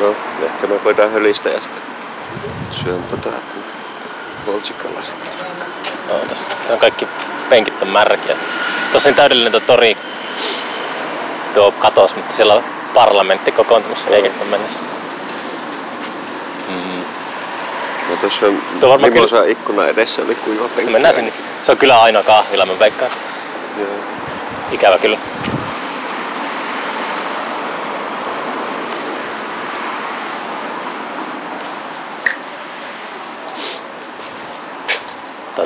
No, ehkä me voidaan hölistä ja sitten syön tota voltsikalla sitten. Ootas. Se on kaikki penkit on märkiä. Tosin täydellinen tuo tori tuo katos, mutta siellä on parlamentti kokoontumassa liikettä mennessä. No tuossa on Tuo Mimosa ikkuna edessä oli kuiva penkki. Mennään sinne. Se on kyllä ainoa kahvila, mä veikkaan. Joo. Ikävä kyllä.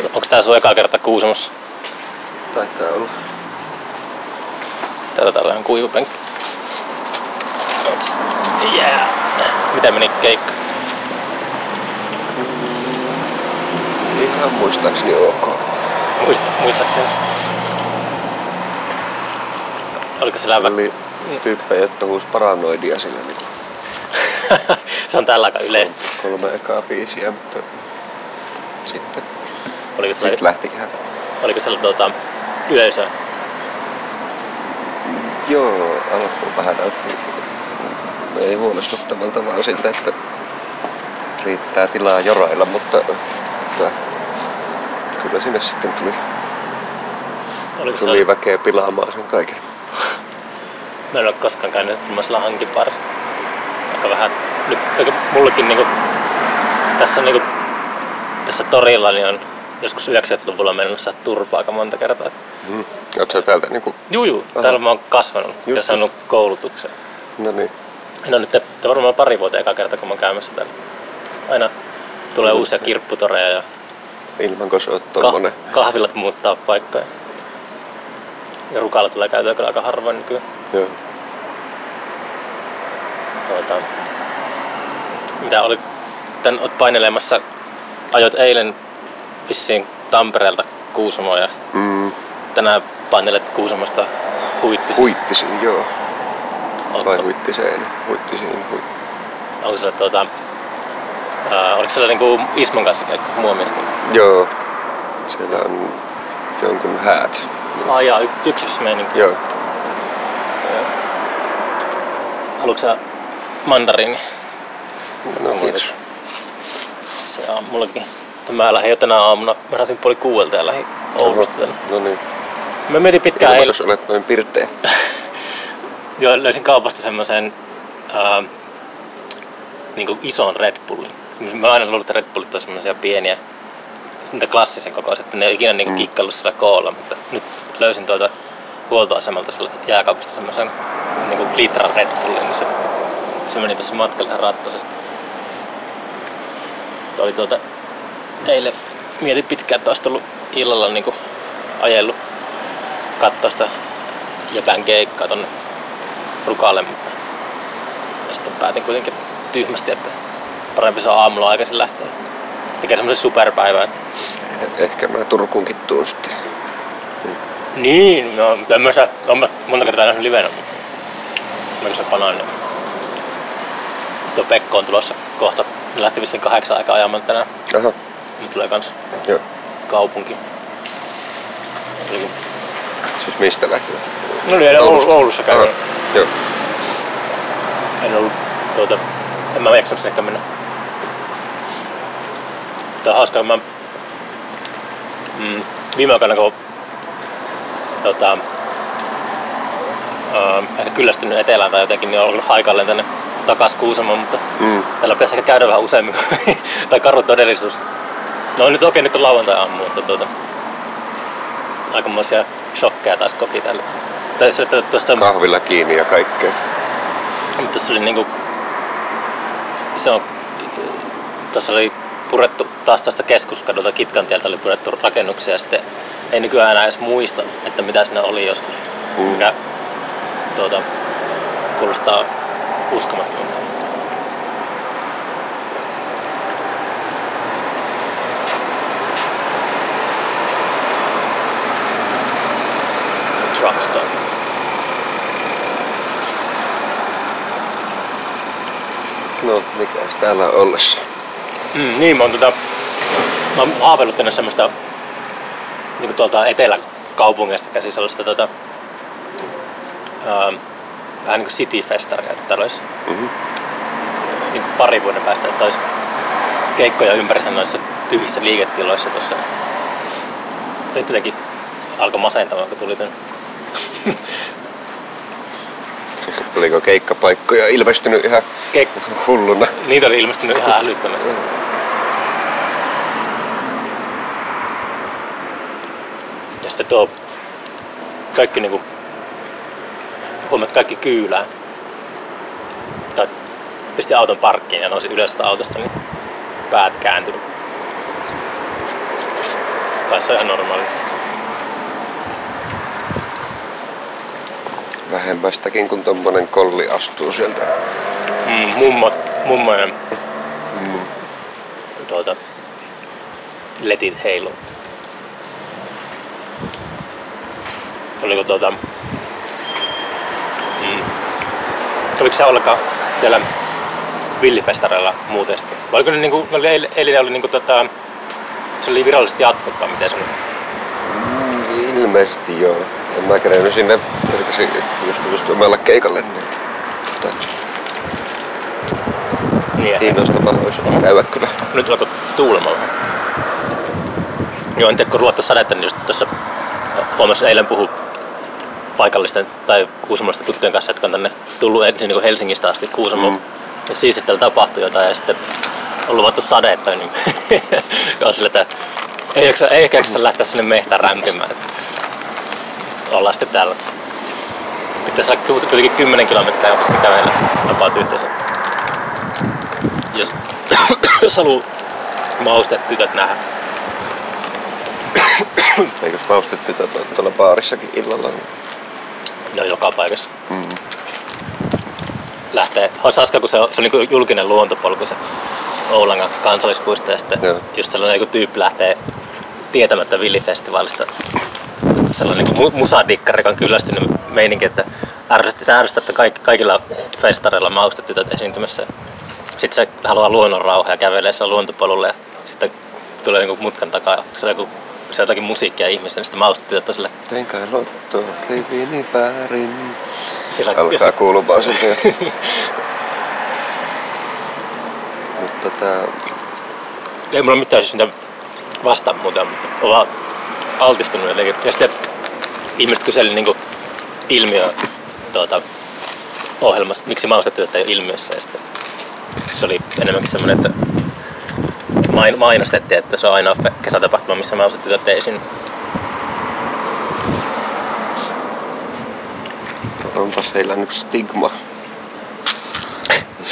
Onko tää sun eka kerta Kuusamossa? Taitaa olla. Täällä täällä on kuiva penkki. Yeah. Miten meni keikka? Ihan muistaakseni ok. Muista, muistaakseni? Oliko se lämpö? oli tyyppejä, jotka huusi paranoidia siinä niin se on tällä aika yleistä. kolme ekaa biisiä, mutta sitten, Oliko siellä, sitten lähtikin hävetä. oliko siellä tuota, yleisöä? Joo, alkuun vähän näytti ei huolestuttavalta vaan siltä, että riittää tilaa jorailla, mutta että, kyllä sinne sitten tuli, Oliko tuli väkeä pilaamaan sen kaiken. mä en ole koskaan käynyt semmoisella hankiparissa. Aika vähän. Nyt mullekin niinku, tässä niinku, tässä torilla niin on joskus 90-luvulla mennyt saa turpaa aika monta kertaa. Mm. Sä täältä niinku, Juu, juu. Aha. Täällä mä oon kasvanut ja Just, saanut koulutuksen. no niin, No nyt te, te varmaan pari vuotta eka kerta, kun mä oon käymässä täällä. Aina tulee Mm. uusia kirpputoreja ja ilman kun oot ka- tommonen. kahvilat muuttaa paikkoja. Ja rukalla tulee käytyä kyllä aika harvoin nykyään. Joo. Tuota, mitä olit tän, oot painelemassa, ajoit eilen vissiin Tampereelta Kuusamoon ja Mm, tänään painelet Kuusamosta huittisi. huittisin, joo. Onko- Vai huittiseen? Huittisiin, hui. Onko siellä tuota, ää, oliko siellä niinku Ismon kanssa keikka muomieskin? Joo. Siellä on jonkun häät. Ai jaa, y- yksityismeininki. Joo. Haluatko sä mandariini? No kiitos. Se on mullakin. Mä lähdin jo tänä aamuna, mä heräsin puoli kuuelta ja lähdin Oulusta tänne. No niin. Mä mietin pitkään eilen. olet noin pirteä. Joo, löysin kaupasta semmoisen ää, niin ison Red Bullin. Mä oon aina luullut, että Red Bullit on semmoisia pieniä, niitä klassisen kokoiset, että ne ei ole ikinä niin Mm. kikkaillut sillä koolla, mutta nyt löysin tuolta huoltoasemalta sillä jääkaupasta semmoisen niin litran Red Bullin, niin se, se meni tuossa matkalla ihan rattoisesti. Oli tuota, eilen mietin pitkään, että olisi tullut illalla niin kuin ajellut katsoa sitä jäpän keikkaa tonne rukalle, mutta sitten päätin kuitenkin tyhmästi, että parempi on aamulla aikaisin lähteä. Tekee semmoisen superpäivän. Että... Eh- Ehkä mä Turkuunkin tuun sitten. Niin, no tämmöistä, on monta kertaa nähnyt livenä, mä se panaan. Niin. Tuo Pekko on tulossa kohta. Ne lähti vissiin kahdeksan aikaa ajamaan tänään. Aha, Nyt tulee kans joo. kaupunki. Eli- Siis mistä lähtivät? No niin, Oulusta. Oulussa, käydään. joo. En ollut, tuota, en mä jaksanut sinne mennä. Tää on hauskaa, mä mm, viime aikoina kun tota, ää, ehkä kyllästynyt etelään tai jotenkin, niin on ollut haikalleen tänne takas Kuusamoon, mutta Mm. täällä pitäisi ehkä käydä vähän useammin, tai karu todellisuus. No nyt okei, nyt on lauantai aamu, mutta tuota, aikamoisia shokkeja taas koki tälle. Tai se, että tuosta Kahvilla kiinni ja kaikkea. mutta tuossa oli niinku, se on, tuossa oli purettu taas tuosta keskuskadulta Kitkantieltä oli purettu rakennuksia ja sitten ei nykyään enää edes muista, että mitä siinä oli joskus. Mm. Mikä tuota, kuulostaa uskomattomalta. Truckstop. No, mikäs täällä ollessa? Mm, niin, mä oon, tota, mä oon haaveillut tänne semmoista niin tuolta eteläkaupungeista käsin sellaista tota, ää, vähän niin kuin city-festaria, että täällä olisi Mhm. niin pari vuoden päästä, että olisi keikkoja ympärissä noissa tyhjissä liiketiloissa tuossa. Nyt jotenkin alkoi masentamaan, kun tuli tänne. Oliko keikkapaikkoja ilmestynyt ihan Keik- hulluna? Niitä oli ilmestynyt ihan älyttömästi. Ja sitten tuo kaikki niinku, huomaat kaikki kyylään. Tai pisti auton parkkiin ja nousi ylös autosta, niin päät kääntynyt. Se kai se on ihan normaali. Vähemmästäkin, kun tommonen kolli astuu sieltä. Mm, mummo, mummojen tuota, letit heilu. Oliko tuota... Mm, oliko se ollenkaan siellä villifestareilla muuten sitten? Vai Oliko ne niinku, eil- eilen oli niinku tota, se oli virallisesti jatkot vai miten se oli? Mm, ilmeisesti joo. En mä kerennyt sinne pelkäsin just tutustumalla keikalle. Niin, tota, Niin, kiinnostavaa olisi käydä kyllä. nyt alkoi tuulemaan vähän. Joo, en tiedä, kun ruotta sadetta, niin just tuossa huomassa eilen puhu paikallisten tai kuusamolaisten tuttujen kanssa, jotka on tänne tullut ensin niin Helsingistä asti Kuusamoon. Mm. Ja siis että täällä tapahtui jotain ja sitten on luvattu sadetta, niin on sille, että ei, jaksa, ei ehkä lähteä sinne mehtään rämpimään. Ollaan sitten täällä. Pitäisi olla kuitenkin 10 kilometriä opissa kävellä about yhteensä. Jos, jos haluaa maustetytöt nähdä. Eikös maustet tytöt ole tuolla baarissakin illalla? Ne on joka paikassa. Mm. Lähtee, olisi hauska, kun se on, se on niin julkinen luontopolku se Oulangan kansallispuisto ja sitten Joo. just sellainen joku tyyppi lähtee tietämättä villifestivaalista sellainen niin mu- musadikkari, joka on kyllästynyt meininki, että ärsytti, se ärsyttää, että kaikki, kaikilla festareilla maustetytöt esiintymässä. Sitten se haluaa luonnon rauhaa ja kävelee siellä luontopolulle ja sitten tulee niin mutkan takaa. Se on joku se on jotakin musiikkia ihmistä, niin sitten maustetytöt on sille Tein kai lottoa rivini väärin. sillä, Alkaa kuulumaan jo. Mutta tää... Ei mulla mitään siis sitä vastaan muuta, mutta on vaan altistunut jotenkin. Ja sitten ihmiset kyseli niin ilmiö tuota, ohjelmasta, miksi maustetyöt ei ole ilmiössä. Ja sitten se oli enemmänkin semmoinen, että main, mainostettiin, että se on ainoa fe- kesätapahtuma, missä maustetyöt ei esiinny. Onpas heillä nyt stigma.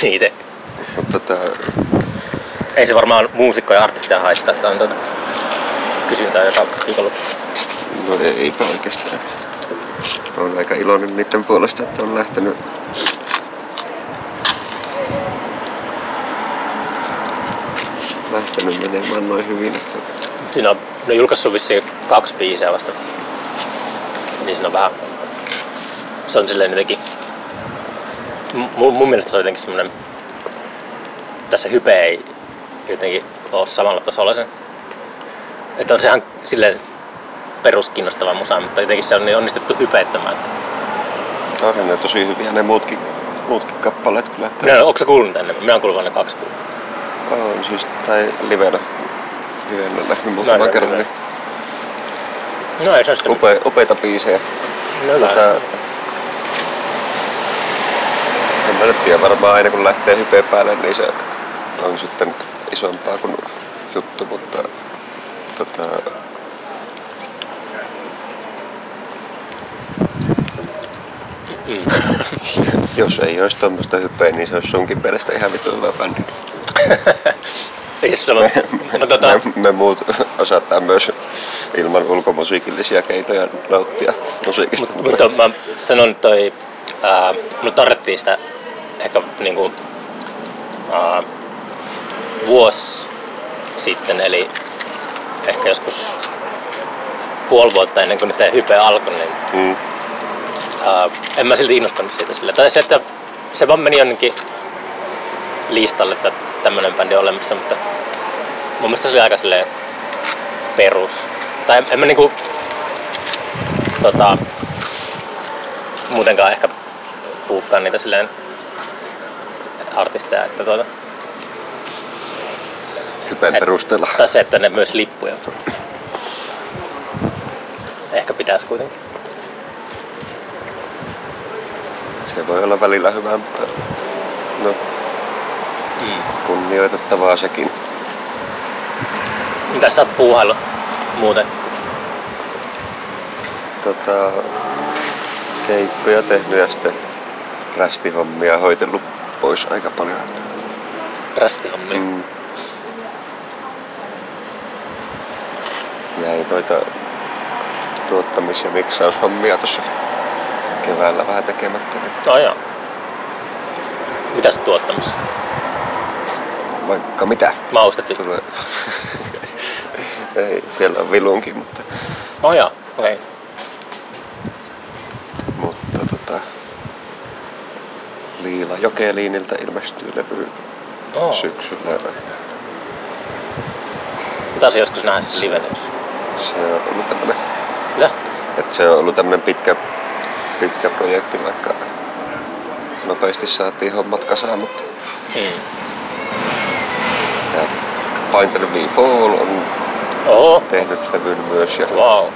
Niitä. Mutta tää... Ei se varmaan muusikkoja ja artisteja haittaa, että on tuota kysyntää joka viikolla. No eipä oikeastaan. Olen aika iloinen niiden puolesta, että on lähtenyt lähtenyt menemään noin hyvin. Että Siinä on, ne on julkaissut vissiin kaksi biisiä vasta. Niin siinä on vähän... Se on silleen jotenkin... Mun, mun mielestä se on jotenkin semmonen... Tässä hype ei jotenkin ole samalla tasolla sen. Että on sehän silleen peruskiinnostava musa, mutta jotenkin se on niin onnistettu hypeettämään. Että... on ne tosi hyviä ne muutkin, muutkin kappaleet kyllä. Että Minä, onko sä kuullut tänne? Minä olen kuullut vain ne kaksi biisiä. on siis, tai livenä, livenä nähnyt No, muutaman joo, kerran. Niin No ei se sitten... upe, upeita biisejä. No. Tätä, en mä nyt tiedä, varmaan aina kun lähtee hype päälle, niin se on sitten isompaa kuin juttu, mutta tota, jos ei olisi tuommoista hypeä, niin se olisi sunkin mielestä ihan vitun hyvä bändi. Ei se ole... No, tota, Me, me muut osataan myös ilman ulkomusiikillisia keinoja nauttia musiikista. Mut, mutta mä sanon, että toi, ää, mulle tarvittiin sitä ehkä niinku, ää, vuosi sitten, eli ehkä joskus puoli vuotta ennen kuin nyt hype alkoi, niin mm, ää, en mä silti innostunut siitä sillä. Tai se, että se vaan meni jonnekin listalle, että tämmönen bändi on olemassa, mutta mun mielestä se oli aika silleen perus. Tai en, en mä niinku tota, muutenkaan ehkä puukkaan niitä silleen artisteja. Että tuota, Hypen Et- perusteella. tai se, että ne myös lippuja. Ehkä pitäisi kuitenkin. Se voi olla välillä hyvä, mutta no, kunnioitettavaa sekin. Mitä sä oot puuhaillut muuten? Tota, keikkoja tehnyt ja sitten rästihommia hoitellut pois aika paljon. Rästihommia. Mm. Mm. Jäi noita tuottamis- ja miksaushommia tuossa keväällä vähän tekemättä. Niin joo. Mitäs tuottamassa? vaikka mitä Maustettiin. tulee. Ei, siellä on vilunkin, mutta, Oh joo, okei. Okay. mutta tota, Liila Jokeliinilta ilmestyy levy Oh. syksyllä. Taisi joskus nähdä livenä. Se on ollut tämmönen, Mitä? että se on ollut tämmönen pitkä, pitkä projekti, vaikka nopeasti saatiin hommat kasaan, mutta Mm. ja Painter V Fall on Oho, tehnyt levyn myös ja wow.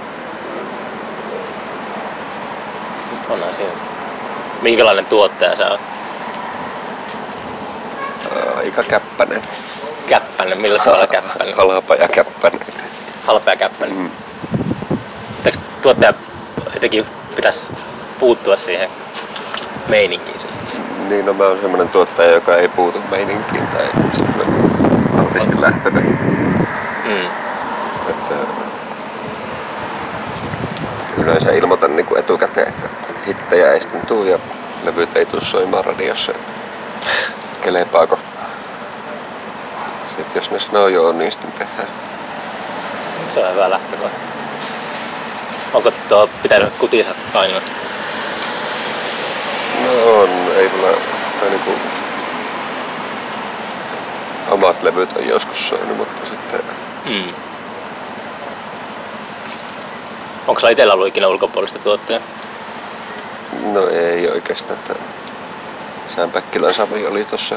Onhan siinä. Minkälainen tuottaja sä oot? aika käppänen, Käppänen, millä tavalla käppänen? halpa ja käppänen. Halpea käppänen. Mm. Eikö tuottaja jotenkin pitäisi puuttua siihen meininkiin? sille? Niin, no mä oon semmonen tuottaja, joka ei puutu meininkiin tai semmonen artistilähtöinen. Mm. Että yleensä ilmoitan niinku etukäteen, että hittejä ei sitten tuu ja levyt ei tuu soimaan radiossa, että kelepaako. Sitten jos ne sanoo joo, niin sitten tehdään. Se on hyvä lähtökohta. Onko tuo pitänyt kutinsa painua? No on, ei mulla, tai niinku omat levyt on joskus soinut, mutta sitten Mm. Onko sulla itsellä ollut ikinä ulkopuolista tuottajaa? no ei oikeastaan, että Sään Päkkilän Sami oli tossa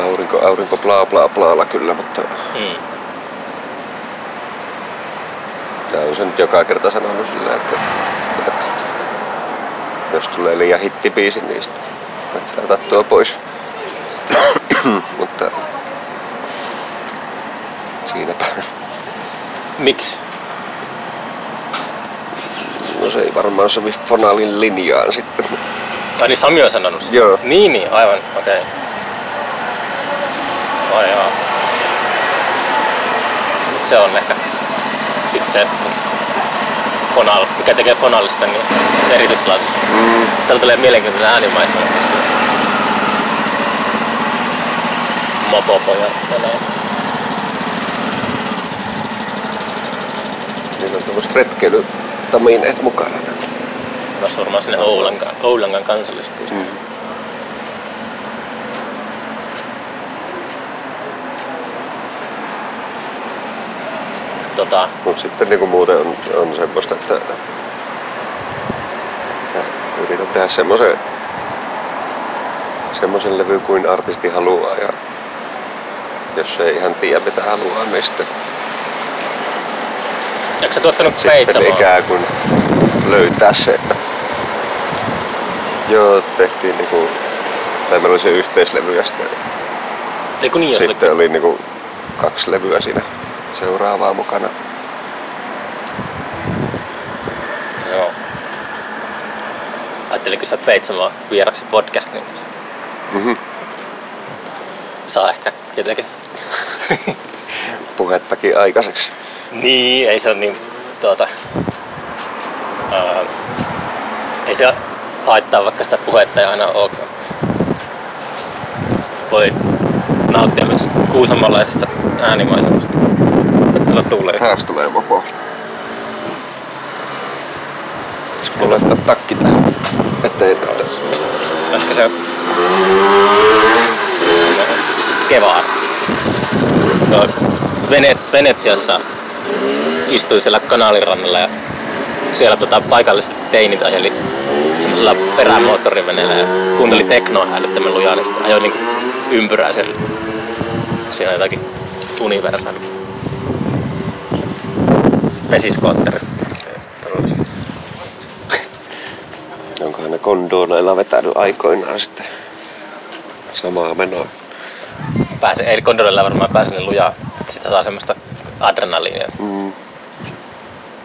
aurinko, aurinko, bla bla blaalla kyllä, mutta Mm. Tää on se nyt joka kerta sanonut sillä, että, että jos tulee liian hittibiisi, niin sitten laittaa tattua pois. Mutta siinäpä. Miksi? No se ei varmaan sovi Fonalin linjaan sitten. Ai niin Sami on sanonut sen? Joo. Niin, niin, aivan, okei. Okay. Ai joo. Se on ehkä sit se, miksi Fonal, mikä tekee Fonalista niin erityislaatus. Mm. Täällä tulee mielenkiintoinen äänimaisema. Mopopojat ja näin. Niillä on tämmöiset retkeily-tamineet mukana. Mä surmaan sinne Oulangan, Oulangan kansallispuistoon. Mm. Tota, Mut sitten niinku muuten on, on semmoista, että, että yritän tehdä semmoisen semmoisen levy kuin artisti haluaa ja jos ei ihan tiedä mitä haluaa, niin sitten, eikö sä tuottanut sitten ikään kuin löytää se, että joo, tehtiin niinku, tai meillä oli se yhteislevy ja sitten, niin, oli sitten oli niinku kaksi levyä siinä seuraavaa mukana. Joo. Ajattelinko sä Peitsamoa vieraksi podcast, niin Mhm. saa ehkä jotenkin. Puhettakin aikaiseksi. Niin, ei se ole niin tuota... Ää, ei se haittaa, vaikka sitä puhetta ei aina olekaan. Voi nauttia myös kuusamalaisesta äänimaisemasta. Täällä tuulee. Taas tulee mopo. Pitäisikö laittaa takki tähän? Ettei tässä. Ehkä se kevään. No, Vene- Venetsiassa istuin siellä kanaalirannalla ja siellä tota, paikalliset teinit ajeli semmoisella perämoottoriveneellä ja kuunteli teknoa älyttömän lujaa, niin sitten ajoi niinku ympyrää siellä. Siinä jotakin universaali vesiskootteri. Onkohan ne kondoleilla vetänyt aikoinaan sitten samaa menoa? Pääse, ei kondolilla varmaan pääse niin lujaa. Sitä saa semmoista adrenaliinia. Mm.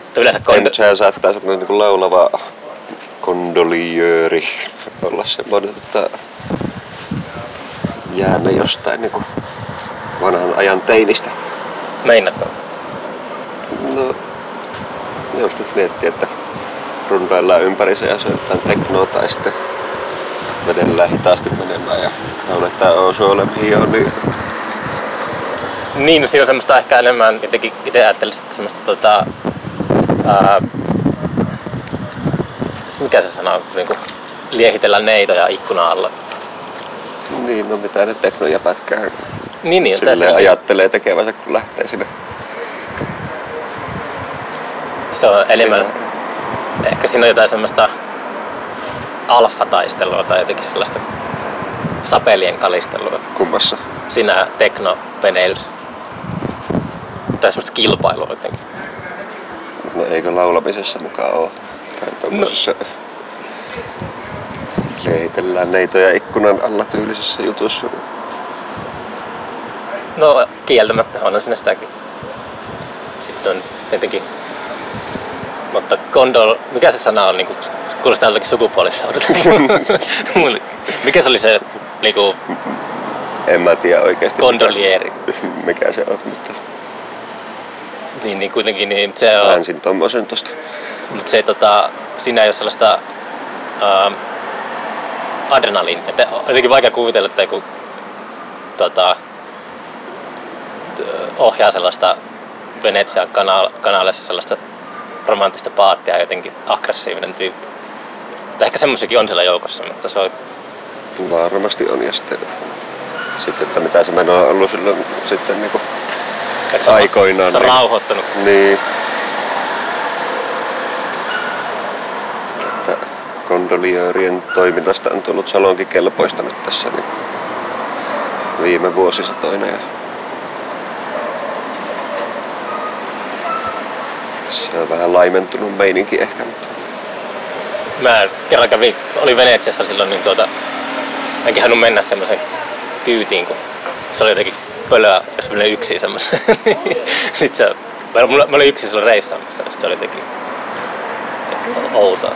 Mutta yleensä kondo... mutta sehän saattaa semmoinen niin laulava kondoliööri olla semmoinen tota, jäännä jostain niin kuin vanhan ajan teinistä. Meinaatko? No, jos nyt miettii, että rundaillaan ympärissä ja soitetaan teknoa tai sitten vedellään hitaasti menemään ja lauletaan Osuole Mio, niin Niin, no siinä on semmoista ehkä enemmän, jotenkin itse ajattelisin, että semmoista tota, ää, mikä se sana on, niin kuin liehitellä neitoja ikkuna alla. niin no mitä ne teknojäpätkään Niin, niin, silleen ajattelee tekevänsä, kun lähtee sinne. Se on enemmän, ehkä siinä on jotain semmoista alfataistelua tai jotenkin sellaista sapelien kalistelua. Kummassa? Siinä teknoveneilyssä. Tai semmoista kilpailua jotenkin. No eikö laulamisessa mukaan ole? Tai tommosessa no. leitellään neitoja ikkunan alla tyylisessä jutussa. No kieltämättä on siinä sitäkin. Sitten on tietenkin... Mutta kondol, mikä se sana on? Niin kuin, kuulostaa jotakin sukupuolisaudulta. Mulle- mikä se oli se niinku, En mä tiedä oikeesti kondolieri? mikä, se on, mutta Niin, niin kuitenkin niin se on... väänsin tommosen tosta. Mutta se tota, siinä ei ole sellaista ää, adrenaliin. Että jotenkin vaikea kuvitella, että joku tota, ohjaa sellaista Venetsian kana- kanaalissa sellaista romanttista paattia ja jotenkin aggressiivinen tyyppi. Tai ehkä semmoisiakin on siellä joukossa, mutta se on Varmasti on ja sitten, sitten että mitä se meno on ollut silloin sitten niinku että se Aikoinaan Se on niin. rauhoittanut. Niin. Että kondoliöörien toiminnasta on tullut salonkin kelpoista nyt tässä niin viime vuosisatoina. Ja se on vähän laimentunut meininki ehkä, mutta Mä kerran kävin, oli Venetsiassa silloin, niin tuota, en kehannut mennä semmoisen kyytiin, kun se oli jotenkin pölöä, jos meni yksin semmoisen. Sitten se, mä, mä olin yksin silloin reissaamassa, ja sit se oli jotenkin outoa.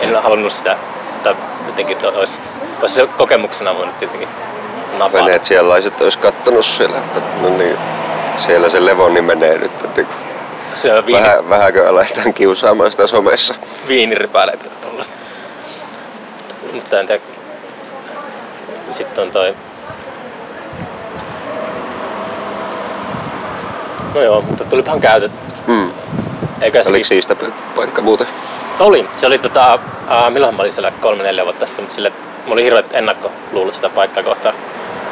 En halunnut sitä, tai jotenkin to- olisi, olisi se kokemuksena voinut tietenkin napata. venetsialaiset olisi kattonut siellä, että no niin, siellä se Levoni menee nyt. Niin Se on viini, vähän, vähänkö aletaan kiusaamaan sitä somessa. viinirypäleitä ja tollaista. Mutta en tiedä. Sitten on toi... No joo, mutta tulipahan käytet. Mm. Eikä se Oliko siistä paikka muuten? Oli. Se oli tota, äh, milloin mä olin siellä kolme neljä vuotta sitten, mutta sille, mulla oli hirveät ennakkoluulot sitä paikkaa kohtaan,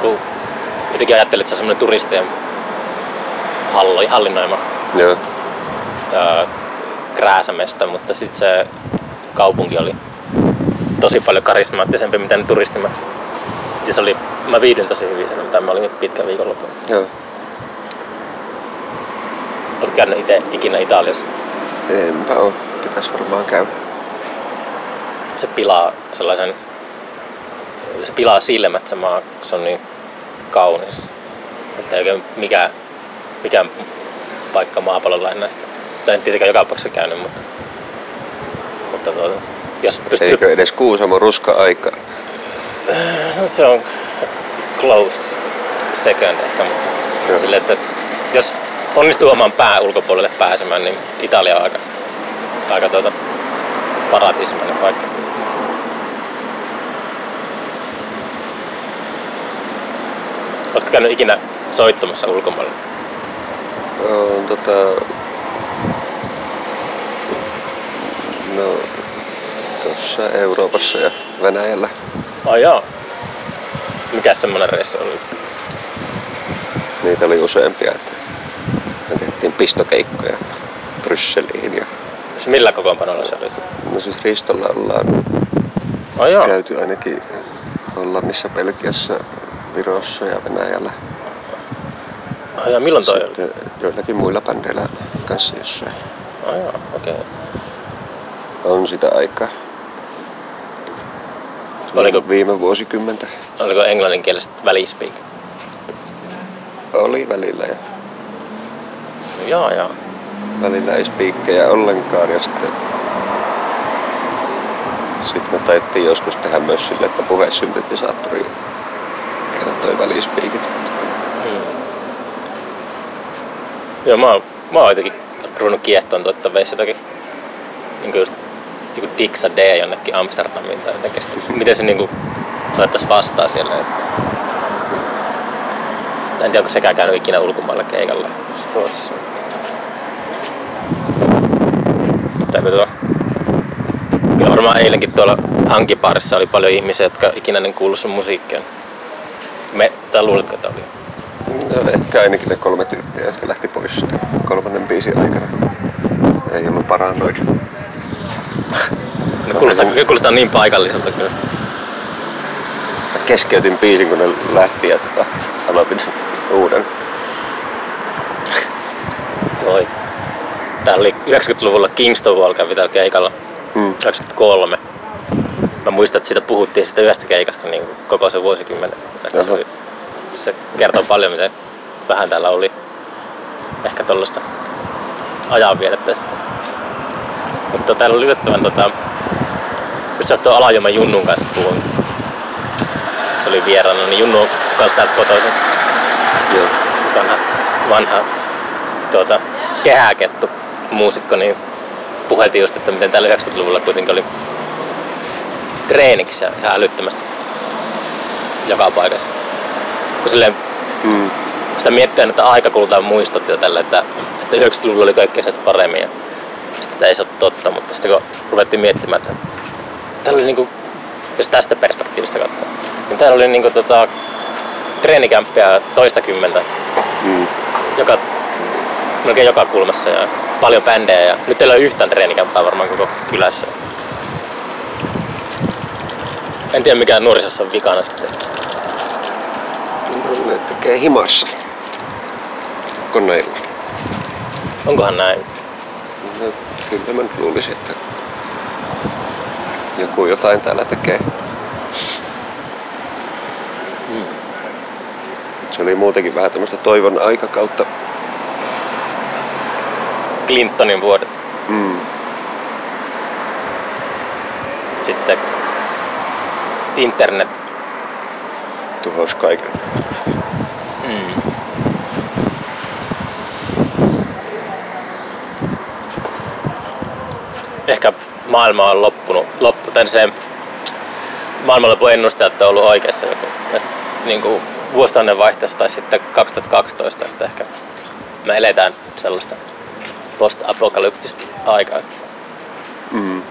kun jotenkin ajattelin, että se on semmoinen turistien halli, hallinnoima Joo. ää, krääsämestä, mutta sitten se kaupunki oli tosi paljon karismaattisempi, mitä ne turistimaksi. Ja se oli, mä viihdyin tosi hyvin siellä, mitä mä olin pitkä viikonloppu. Joo. Oletko käynyt itse ikinä Italiassa? Enpä oo. Pitäis varmaan käydä. Se pilaa sellaisen, se pilaa silmät se maa, se on niin kaunis. Että ei oikein mikään, mikään paikka maapallolla enää sitä. Tai en tietenkään joka paikassa käynyt, mutta, mutta tuota, jos pystyy Eikö edes Kuusamo ruska-aika? No, se on close second ehkä, mutta Joo. sille, että jos onnistuu oman pään ulkopuolelle pääsemään, niin Italia on aika, aika tuota, paratiisimainen paikka. Oletko käynyt ikinä soittamassa ulkomailla? Tota... No, tuossa Euroopassa ja Venäjällä. Ai joo. Mikä semmonen reissu oli? Niitä oli useampia, että me tehtiin pistokeikkoja Brysseliin ja Se millä kokoonpanolla se oli? No siis Ristolla ollaan Oh, joo. käyty ainakin Hollannissa, Belgiassa, Virossa ja Venäjällä. Ja milloin toi oli? Sitten joillakin muilla bändeillä kanssa jossain. Oh, joo, okei. Okay. On sitä aikaa. Oliko, Viime vuosikymmentä oliko englanninkieliset välispiik? oli välillä ja Joo, joo. välillä ei spiikkejä ollenkaan ja sitten sitten me taidettiin joskus tehdä myös sille, että puhesyntetisaattori kertoi välispiikit. Joo, mä oon, mä oon jotenkin ruvennut kiehtoon tuota veisi jotakin niin just joku Dixa D jonnekin Amsterdamiin tai jotenkin sitten, miten se niinku otettaisiin vastaan siellä. Et, en tiedä, onko sekään käynyt ikinä ulkomailla keikalla Ruotsissa. Eipä tuo. Kyllä varmaan eilenkin tuolla hankipaarissa oli paljon ihmisiä, jotka ikinä en kuullut sun musiikkia. Me, tai luuletko, että oli? No, ehkä ainakin ne kolme tyyppiä, jotka lähti pois sitten kolmannen biisin aikana. Ei ollut parannoita. Ne kuulostaa, ne kuulostaa niin paikalliselta kyllä. Mä keskeytin biisin, kun ne lähti ja tota, aloitin uuden. Toi. Täällä oli 90-luvulla Kingston Wall kävi täällä keikalla. Mm. 93. Mä muistan, että siitä puhuttiin sitä yhdestä keikasta niin koko se vuosikymmen. Että se, oli, se kertoo paljon, miten vähän täällä oli ehkä tollaista ajanvietettä. Mutta täällä oli yllättävän tota, just saattoi Alajoman Junnun kanssa puhua. Se oli vieraana, niin Junnu on kanssa täältä kotoisin Joo. vanha, vanha tuota, kehäkettu muusikko, niin puheltiin just, että miten täällä 90-luvulla kuitenkin oli treeniksiä ihan älyttömästi joka paikassa. Kun silleen Mm. sitä miettii, että aika kultaa muistot ja tälle, että, että 90-luvulla oli kaikki asiat paremmin ja että ei se ole totta, mutta sitten kun ruvettiin miettimään, että täällä oli niinku, jos tästä perspektiivistä katsoo, niin täällä oli niinku tota, treenikämppiä toista kymmentä Mm. joka, melkein joka kulmassa ja paljon bändejä ja nyt ei ole yhtään treenikämppää varmaan koko kylässä. En tiedä mikä nuorisossa on vikana sitten. Ne tekee himassa koneilla. Onkohan näin? No, kyllä mä nyt luulisin, että joku jotain täällä tekee. Se oli muutenkin vähän tämmöistä toivon aikakautta. Clintonin vuodet. Mm. Sitten internet. Tuhos kaiken. Ehkä maailma on loppunut. Loppu, tai se maailmanlopun ennustajat on ollut oikeassa. Et, niin kuin vuosituhannen vaihteessa tai sitten 2012, että ehkä me eletään sellaista post-apokalyptista aikaa. Mm.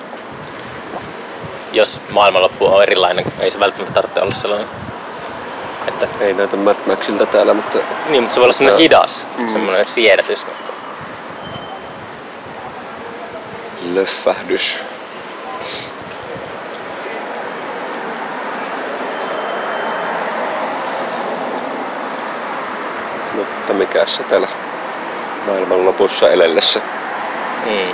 jos maailmanloppu on erilainen, ei se välttämättä tarvitse olla sellainen. Että, Ei näytä Mad Maxilta täällä, mutta niin, mutta se voi olla sellainen Joo. hidas, Mm. semmoinen siedätys. löfvähdys. Mutta mikä se täällä maailman lopussa elellessä. Mm.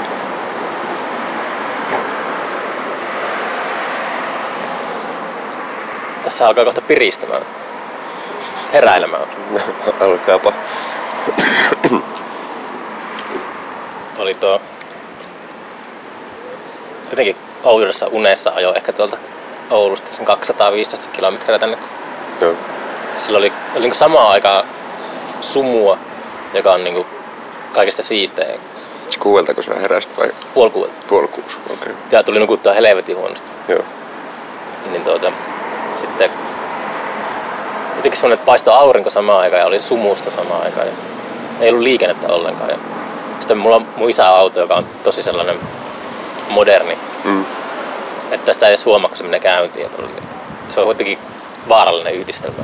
Tässä alkaa kohta piristämään. Heräilemään. Alkaapa. Oli tuo jotenkin oudossa unessa ajo ehkä tuolta Oulusta sen 215 kilometriä tänne. Joo. Sillä oli, oli niin samaan aikaan sumua, joka on niin kaikista siistein Kuueltako sä heräsit vai puoli kuudelta. puoli kuusi? Okei. Okay. Ja tuli nukuttua helvetin huonosti. Joo. Niin tuota, sitten jotenkin semmoinen, että paistoi aurinko samaan aikaan ja oli sumusta samaan aikaan. Ja ei ollut liikennettä ollenkaan. Ja sitten mulla on mun isä auto, joka on tosi sellainen moderni, Mm. että sitä ei edes huomaa, kun se menee käyntiin. Se on kuitenkin vaarallinen yhdistelmä.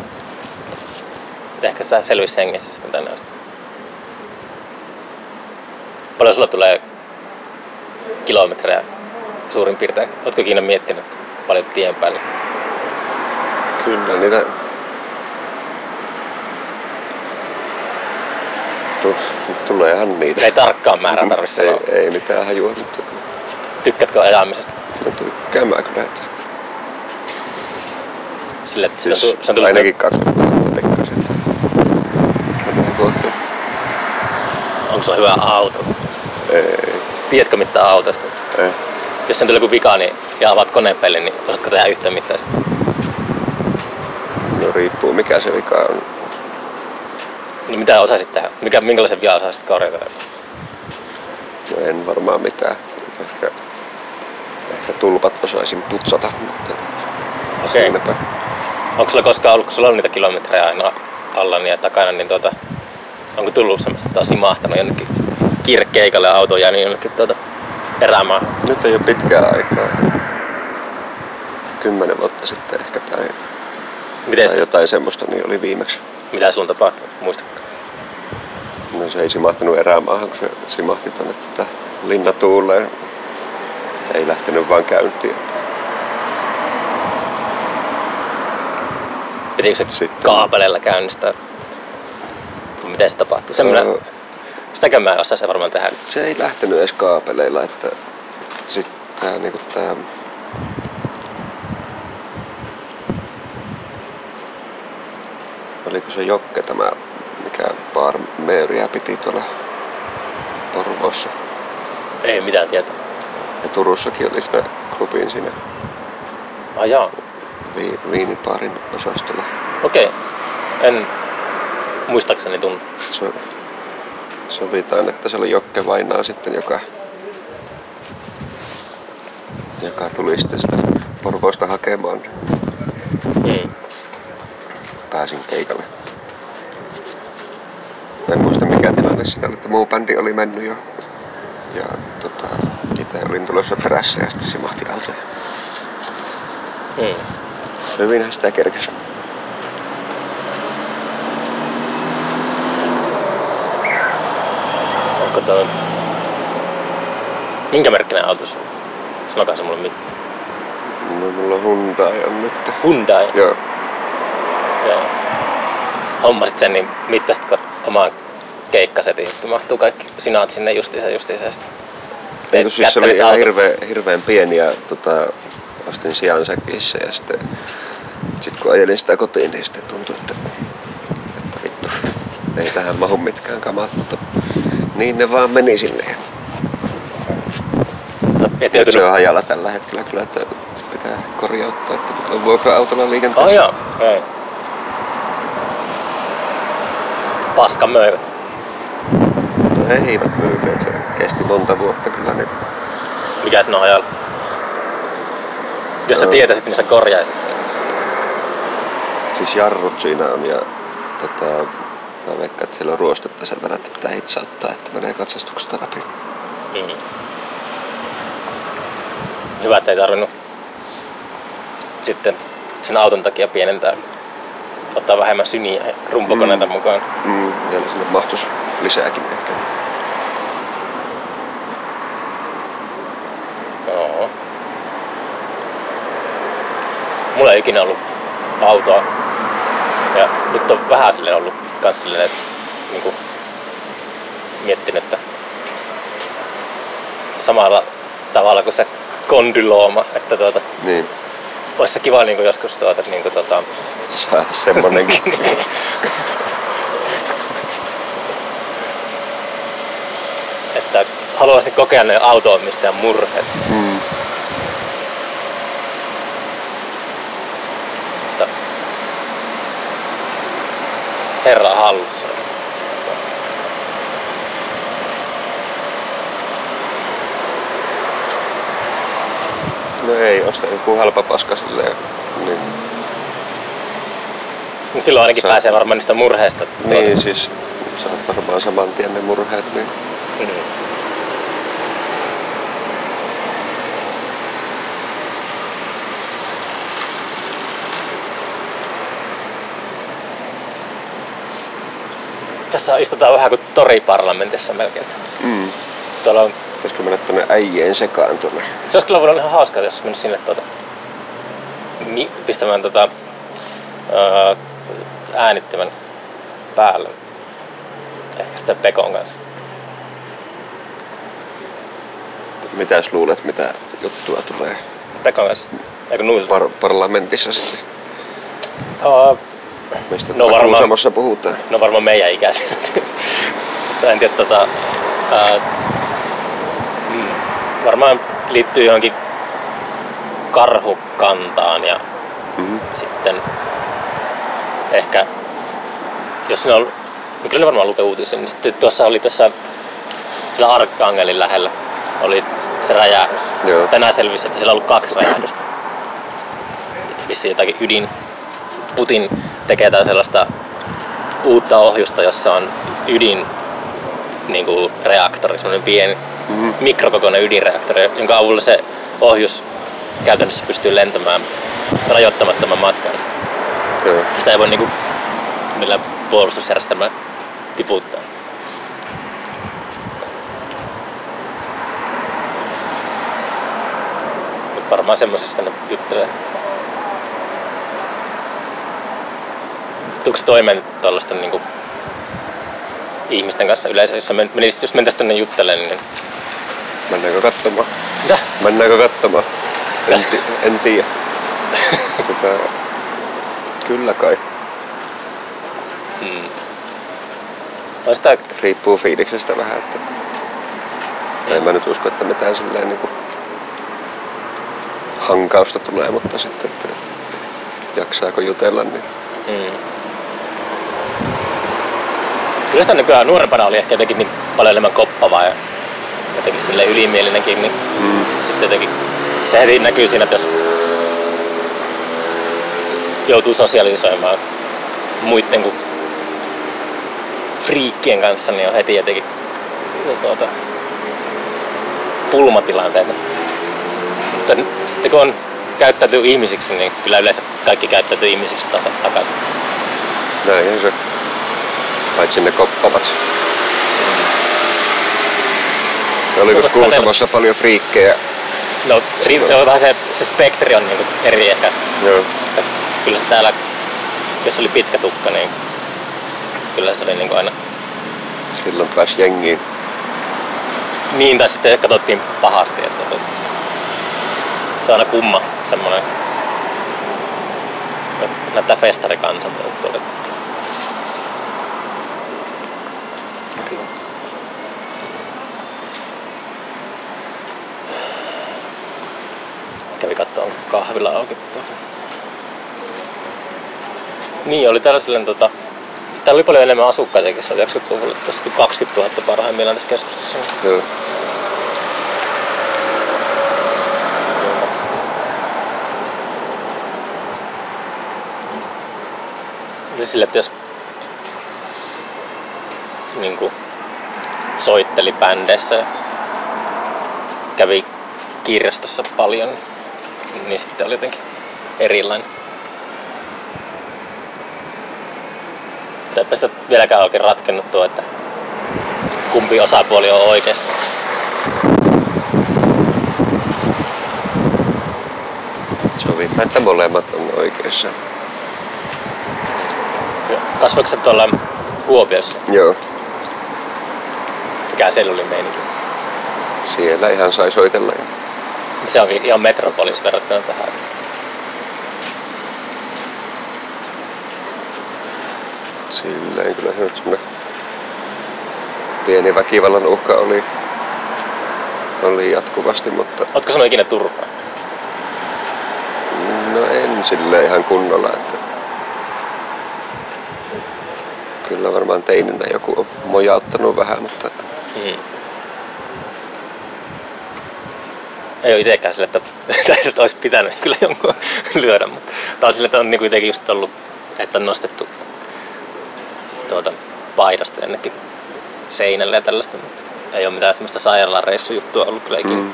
Et ehkä sitä selvisi hengessä sitten tänne asti. Paljon sulla tulee kilometrejä suurin piirtein. Oletko ikinä miettinyt paljon tien päälle? Kyllä niitä... Tuleehan niitä. Ei tarkkaan määrää tarvitse ei, ei mitään hajua, mutta Tykkäätkö ajamisesta? mä tykkään mä kyllä. Että Sille, että siis siis on, se on tullut ainakin 20 vuotta pikkasen. Onko sulla hyvä auto? Ei, Tiedätkö mitään autosta? ei. Jos sen tulee joku vika niin, ja avaat konepelin, niin osaatko tehdä yhtään mitään? No riippuu mikä se vika on. Niin mitä osaisit tehdä? Mikä, minkälaisen vian osaisit korjata? No en varmaan mitään. Ehkä, ehkä tulpat osaisin putsata, mutta Okei. siinäpä. Onko sulla koskaan ollut, kun sulla on niitä kilometrejä aina alla niin ja takana, niin tuota, onko tullut semmoista, että on simahtanut jonnekin kirkkeikalle ja auto on jäänyt jonnekin tuota erämään? Nyt ei ole pitkää aikaa. Kymmenen vuotta sitten ehkä tai, Miten tai sitä, jotain semmoista niin oli viimeksi. Mitä sulla tapahtui? Muistatko? No se ei simahtanut erämaahan, kun se simahti tuonne tota linnatuuleen. Ei lähtenyt vaan käyntiin. Pitikö se Sitten- kaapeleilla käynnistää? Miten se tapahtui? Semmoinen, Öö, sitäkään mä en osaa se varmaan tehdä. se ei lähtenyt edes kaapeleilla, että sitten tää niinku tää Oliko se Jokke tämä, mikä Bar Meeriä piti tuolla Porvoossa. Ei mitään tietoa. Ja Turussakin oli siinä klubin siinä Ai jaa. vi- viinipaarin osastolla. Okei. En muistaakseni tunne. So, sovitaan, että se oli Jokke Vainaa sitten, joka, joka tuli sitten sitä Porvoosta hakemaan. Pääsin keikalle. En muista mikä tilanne siinä oli, että muu bändi oli mennyt jo. Ja tota, itse olin tulossa perässä ja sitten simahti autoja. Mm. Hyvinhän sitä kerkesi. Onko tuo... Minkä merkkinen auto se on? Sanokaa se mulle mitään. No mulla on Hyundai on nyt. Hyundai. Joo. Joo. Hommasit sen niin mittastiko omaan keikkasetin, että mahtuu kaikki sinaat sinne justiinsa justiinsa kun siis se oli ihan hirveän, hirveän pieni ja tota, ostin sijan säkissä ja sitten sit kun ajelin sitä kotiin, niin sitten tuntui, että, että vittu, ei tähän mahu mitkään kamat, mutta niin ne vaan meni sinne. Ja Nyt se on hajalla tällä hetkellä kyllä, että pitää korjauttaa, että nyt on vuokra-autolla liikenteessä. Oh, joo. Paska möivät. No eivät myyneet, se kesti monta vuotta kyllä. Niin Mikä siinä on ajalla? Jos sä Joo. tietäisit, niin sä korjaisit sen. siis jarrut siinä on ja tota, mä veikkaan, että siellä on ruostetta sen verran, että pitää hitsauttaa, että menee katsastuksesta läpi. Mm. Hyvä, että ei tarvinnut sitten sen auton takia pienentää, ottaa vähemmän syniä ja rumpukoneita mm. mukaan. Mm, ja sinne mahtuisi lisääkin ehkä. Joo. Mulla ei ikinä ollut autoa. Ja nyt on vähän silleen ollut kans silleen, että niinku, miettinyt, että samalla tavalla kuin se kondylooma, että tuota, Niin, olisi se kiva niinku joskus tuota, niinku, tuota, saa semmonenkin. että haluaisin kokea ne auto-omistajan murheet. mm. Herra hallussa. No ei, osta joku halpa paska silleen. Niin, Niin silloin ainakin Sä- pääsee varmaan niistä murheista. niin siis saat varmaan saman tien ne murheet. Niin. Mm. Tässä istutaan vähän kuin toriparlamentissa melkein. Mm. Tuolla on Pitäisikö mennä tonne äijien sekaan tuonne? Se olisi kyllä voinut olla ihan hauskaa, jos mennyt sinne tuota, ni, pistämään tota, ää, äänittimen päälle. Ehkä sitten Pekon kanssa. Mitäs luulet, mitä juttua tulee Pekon kanssa. Eikö nuus? par- parlamentissa sitten? Uh, Mistä No varmaan- puhutaan? no varmaan meidän. Mutta en tiedä, tota, mm, varmaan liittyy johonkin karhukantaan ja Mm-hmm. sitten ehkä, jos ne on, niin kyllä ne varmaan lukee uutisia, niin sitten tuossa oli tuossa sillä Arkangelin lähellä oli se räjähdys. Joo. Tänään selvisi, että siellä on ollut kaksi räjähdystä. Vissiin jotakin ydin. Putin tekee sellaista uutta ohjusta, jossa on ydin niin kuin reaktori, semmoinen pieni Mhm. mikrokokoinen ydinreaktori, jonka avulla se ohjus käytännössä pystyy lentämään rajoittamattoman matkan. Joo. Sitä ei voi niinku millä puolustusjärjestelmällä tiputtaa. Mut varmaan semmosesta ne juttelee. Tuuko toimeen tuollaista niinku ihmisten kanssa yleensä, jos, men, menis, jos mentäis tonne juttelemaan, niin Mennäänkö katsomaan? mitä? Mennäänkö katsomaan? En, en tiedä. tota, kyllä kai. On sitä, Riippuu fiiliksestä vähän, että en mä nyt usko, että mitään silleen niinku hankausta tulee, mutta sitten, että jaksaako jutella, niin Mm. Kyllä sitä nykyään nuorempana oli ehkä jotenkin niin paljon enemmän koppavaa ja jotenkin sille ylimielinenkin, niin mm, sitten jotenkin se heti näkyy siinä, että jos joutuu sosialisoimaan muiden kuin friikkien kanssa, niin on heti jotenkin tuota, pulmatilanteita. Mutta sitten kun on käyttäytyy ihmisiksi, niin kyllä yleensä kaikki käyttäytyy ihmisiksi tasa, takaisin. näin se. Paitsi ne koppavat. Ja Oliko Kuusamossa paljon friikkejä? No, se, se on vähän se, se spektri on niin eri ehkä. Joo. Kyllä se täällä, jos oli pitkä tukka, niin kyllä se oli niin aina Silloin pääsi jengiin. niin, tai sitten katsottiin pahasti, että että se on aina kumma semmoinen näyttää festarikansalta Kävi katsoa, onko kahvila auki. Niin, oli täällä silleen tota... Täällä oli paljon enemmän asukkaitakin, se oli 90-luvulla. Tässä oli 20 000 parhaimmillaan tässä keskustassa. Joo. Oli sille, että jos niin kuin, soitteli bändeissä ja kävi kirjastossa paljon, niin sitten oli jotenkin erilainen. Eipä sitä vieläkään oikein ratkennut tuo, että kumpi osapuoli on oikeassa. Sovitaan, että molemmat on oikeassa. Kasvoiko tuolla Kuopiossa? Joo. Mikä siellä oli meininki? Siellä ihan sai soitella. Ja Se onkin ihan metropolis verrattuna tähän. silleen kyllä se semmonen pieni väkivallan uhka oli, oli jatkuvasti, mutta Ootko sanonut ikinä turpaa? no en silleen ihan kunnolla. Että kyllä varmaan teininä joku on mojauttanut vähän, mutta Mm. Ei ole itsekään sille, että tässä olisi pitänyt kyllä jonkun lyödä, mutta tää on sille, että on niinku jotenkin just ollut, että on nostettu tuota, paidasta jonnekin seinälle ja tällaista, mutta ei ole mitään semmoista sairaalareissujuttua ollut kyllä ikinä. mm,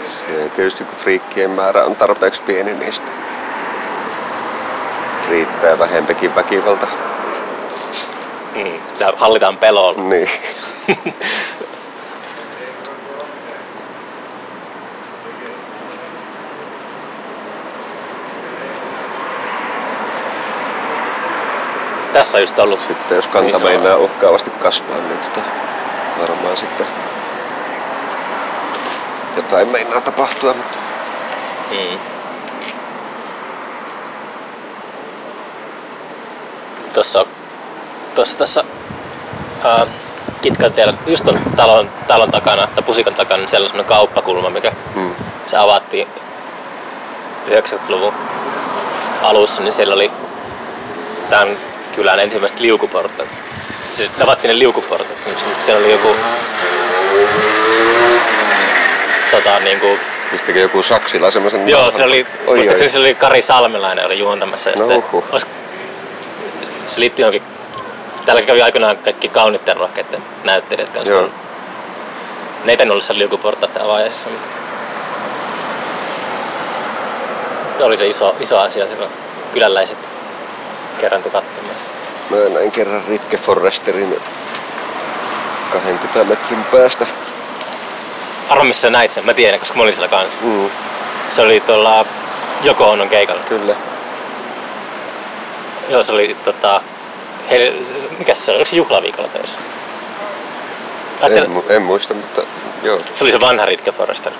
se tietysti kun friikkien määrä on tarpeeksi pieni, niin sitten riittää vähempikin väkivalta. Mm. Se hallitaan pelolla. Niin. Tässä on just ollut Sitten jos kanta Niin on. meinaa uhkaavasti kasvaa, niin tota, varmaan sitten jotain meinaa tapahtua, mutta Mm. Tuossa, tuossa tässä ää, Kitkan tiellä, just on talon, talon takana, tai pusikan takana, niin siellä on semmoinen kauppakulma, mikä mm. se avattiin 90-luvun alussa, niin siellä oli tämän kylän ensimmäiset liukuportat. Se avattiin ne liukuportat, siellä oli joku tota, niin kuin, pistikö joku saksilla semmoisen Joo, se oli, oi, oi. se oli Kari Salmelainen oli juontamassa. Ja No sitten, olis- se liittyy johonkin, täällä kävi aikoinaan kaikki kaunitten rohkeiden näyttelijät kanssa. Joo. Ne ei tainnut olla avajaisissa. mutta Se oli se iso, iso asia silloin. Kyläläiset kerrantui katsomaan sitä. Mä näin kerran Ritke Forresterin 20 metrin päästä. Arvo, missä sä näit sen? Mä tiedän, koska mä olin siellä kanssa. Mm, Se oli tuolla Joko Onon keikalla. kyllä. Joo, se oli tota... mikä se oli? Oliko se juhlaviikolla töissä? Ajattelin- En, mu- en, muista, mutta joo. Se oli se vanha Ritke Forrester.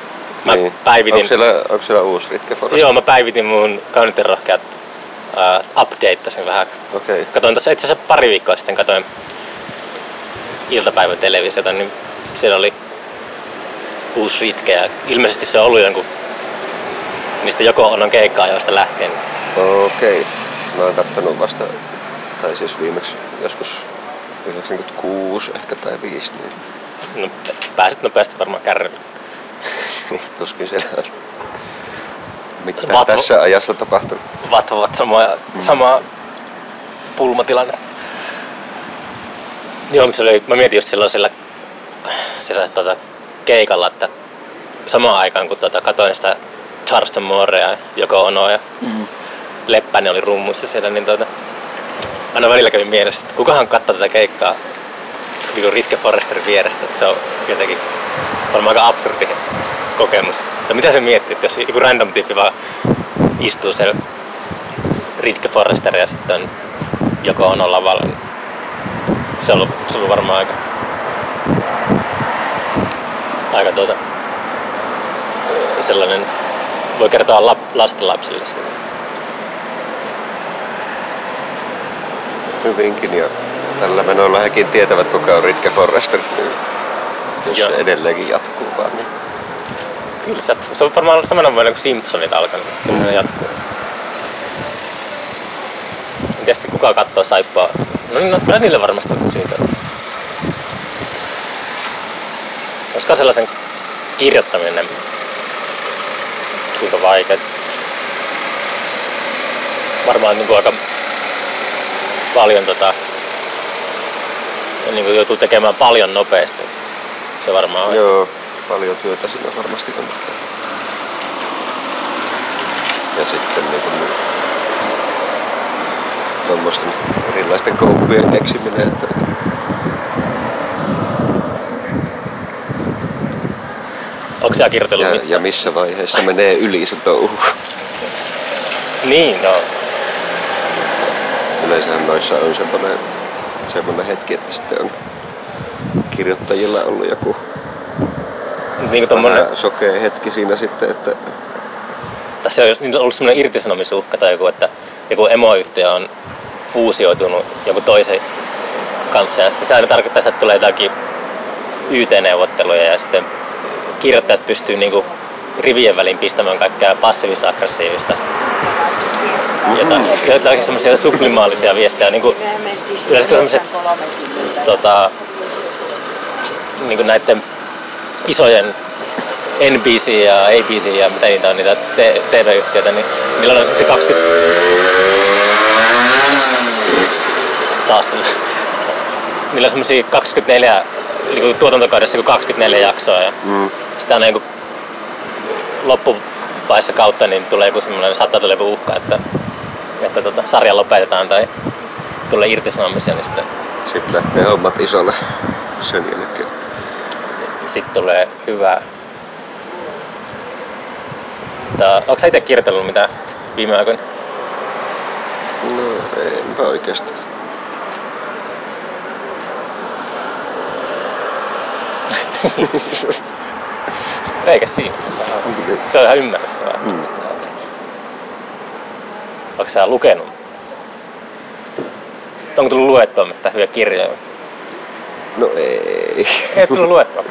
Mä niin. päivitin, Onko siellä, onko siellä uusi Ritke Forrester? joo, mä päivitin mun kauniten rohkeat uh, updateasin vähän. Okei. Okay. Katoin tässä itse asiassa pari viikkoa sitten katoin iltapäivän televisiota, niin siellä oli uusi Ritke ja ilmeisesti se on ollut jonkun niistä joko on keikkaa joista lähtien. Okei. Mä oon kattonut vasta, tai siis viimeksi joskus 96 ehkä tai 5, niin No, pääsit nopeasti varmaan kärrylle. tuskin siellä on mitään Vatvo- tässä ajassa tapahtunut. vatvovat samaa, mm. samaa pulmatilannetta. Joo, se oli, mä mietin just silloin sillä, sillä tuota, keikalla, että samaan aikaan kun tuota, katoin sitä Charleston Moorea, Joko Ono ja mm. Leppänen oli rummuissa siellä, niin tuota, aina välillä kävi mielessä, että kukahan katsoo tätä keikkaa niin Ritke Forresterin vieressä, että se on jotenkin varmaan aika absurdi kokemus. Tai mitä se miettii, että jos joku random tyyppi vaan istuu siellä Ritke Forrester ja sitten on joko on lavalla, niin se on ollut, se on ollut varmaan aika, aika tuota, sellainen, voi kertoa lap, lastenlapsille siitä. Hyvinkin ja tällä menolla hekin tietävät kuka on Ritke Forrester. Niin jos Joo. se edelleenkin jatkuu vaan, niin Kyllä se, se on varmaan samana vuonna kuin Simpsonit alkanut, kyllä ne jatkuu. En tiedä kuka katsoo saippaa. No niin, no, kyllä niille varmasti on syytä. Olisiko sellaisen kirjoittaminen kuinka vaikea? Varmaan niin kuin aika paljon tota, niin kuin joutuu tekemään paljon nopeasti. Se varmaan on. joo, paljon työtä siinä varmasti on. Ja sitten niin kuin, tuommoisten erilaisten koukkujen eksiminen, että Onko sä kirjoitellut ja, mitään? ja missä vaiheessa menee yli se touhu. Niin, no. Yleensähän noissa on semmoinen, semmoinen hetki, että sitten on kirjoittajilla ollut joku Niin kuin tommonen, sokea hetki siinä sitten, että tässä on niin ollut semmoinen irtisanomisuhka tai joku, että joku emoyhtiö on fuusioitunut joku toisen kanssa ja sitten se aina tarkoittaa, että tulee jotakin YT-neuvotteluja ja sitten kirjoittajat pystyy niinku rivien väliin pistämään kaikkea passiivis-aggressiivista. Jotain, jotain semmoisia sublimaalisia viestejä. Niin kuin, Yleensä 9.30. tota, niin kuin näiden isojen NBC ja ABC ja mitä niitä on, niitä TV-yhtiöitä, niin niillä on semmoisia 20... Taas tulee. Niillä on semmoisia 24, niin kuin tuotantokaudessa joku 24 jaksoa ja mm, sitä aina niin loppuvaiheessa kautta niin tulee joku semmoinen, saattaa tulla joku uhka, että että tota, sarja lopetetaan tai tulee irtisanomisia, niin sitten, Sitten lähtee hommat isolle sen jälkeen. sitten tulee hyvä. Mutta onko sä itse kirjoitellut mitä viime aikoina? No enpä oikeastaan. Eikä siinä. Se on, se on ihan ymmärrettävää. Mm. Onko sä lukenut? Onko tullut luettua mitään hyviä kirjoja? No ei. Ei tullut luettua.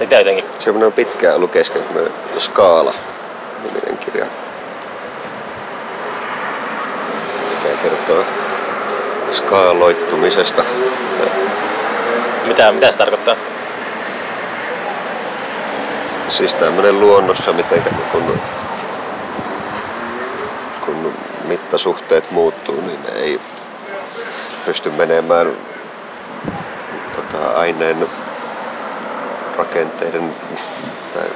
Mitä jotenkin? Semmoinen on pitkään ollut kesken tämmönen Skaala niminen kirja. Mikä kertoo skaaloittumisesta. Mitä, mitä se tarkoittaa? Siis tämmönen luonnossa, miten kun, kun mittasuhteet muuttuu, niin ei pysty menemään tota, aineen rakenteiden tai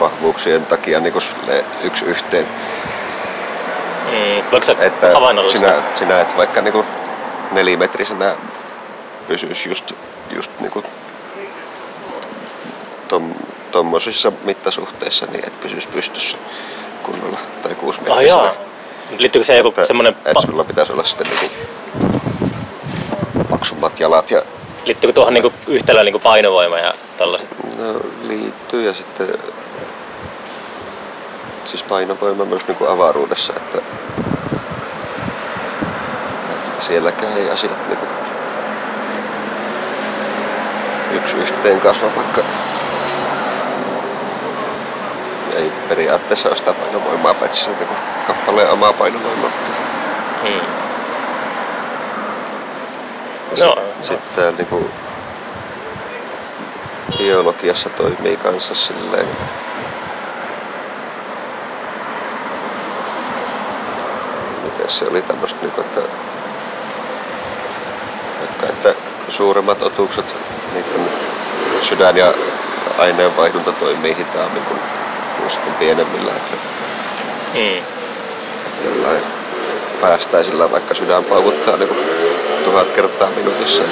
vahvuuksien takia niin yksi yhteen. Mm, voiko sä Että sinä, sinä et vaikka niin kuin nelimetrisenä pysyisi just, just niin kuin tom, mittasuhteissa, niin et pysyisi pystyssä kunnolla tai Ah kuusimetrisenä. jaa. Liittyykö se joku semmonen, että sulla pitäisi olla sitten niinku paksummat jalat ja liittyykö tuohon niinku yhtälöön niinku painovoima ja tällaiset? no, liittyy ja sitten siis painovoima myös niinku avaruudessa, että, että sielläkään ei asiat niinku yksi yhteen kasva, vaikka ei periaatteessa ole sitä painovoimaa, paitsi se on niinku kappaleen omaa painovoimaa. Mutta Hmm. Ja No, sit- Sitten tää niinku biologiassa toimii kanssa silleen, miten se oli tämmöstä niinku, että, vaikka, että suuremmat otukset, niiden sydän- ja aineenvaihdunta toimii hitaammin kuin just pienemmillä. Että Hmm. jollain päästäisillä vaikka sydän pauvuttaa niin tuhat kertaa minuutissa.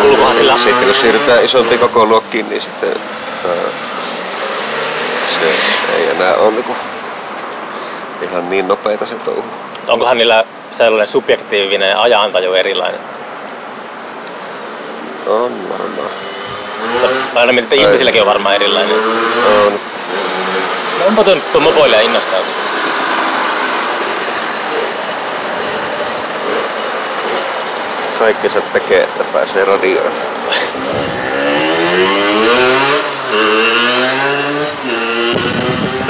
Kuuluukohan sillä Sitten kun siirrytään isompiin koko luokkiin, niin sitten ää, se ei enää ole niin ihan niin nopeita se touhu. onkohan niillä sellainen subjektiivinen ajantaju erilainen? On varmaan. Mä aina Ei. ihmisilläkin on varmaan erilainen. On. No onpa tuon tuon mopoileja innossaan. Kaikki se tekee, että pääsee radioon.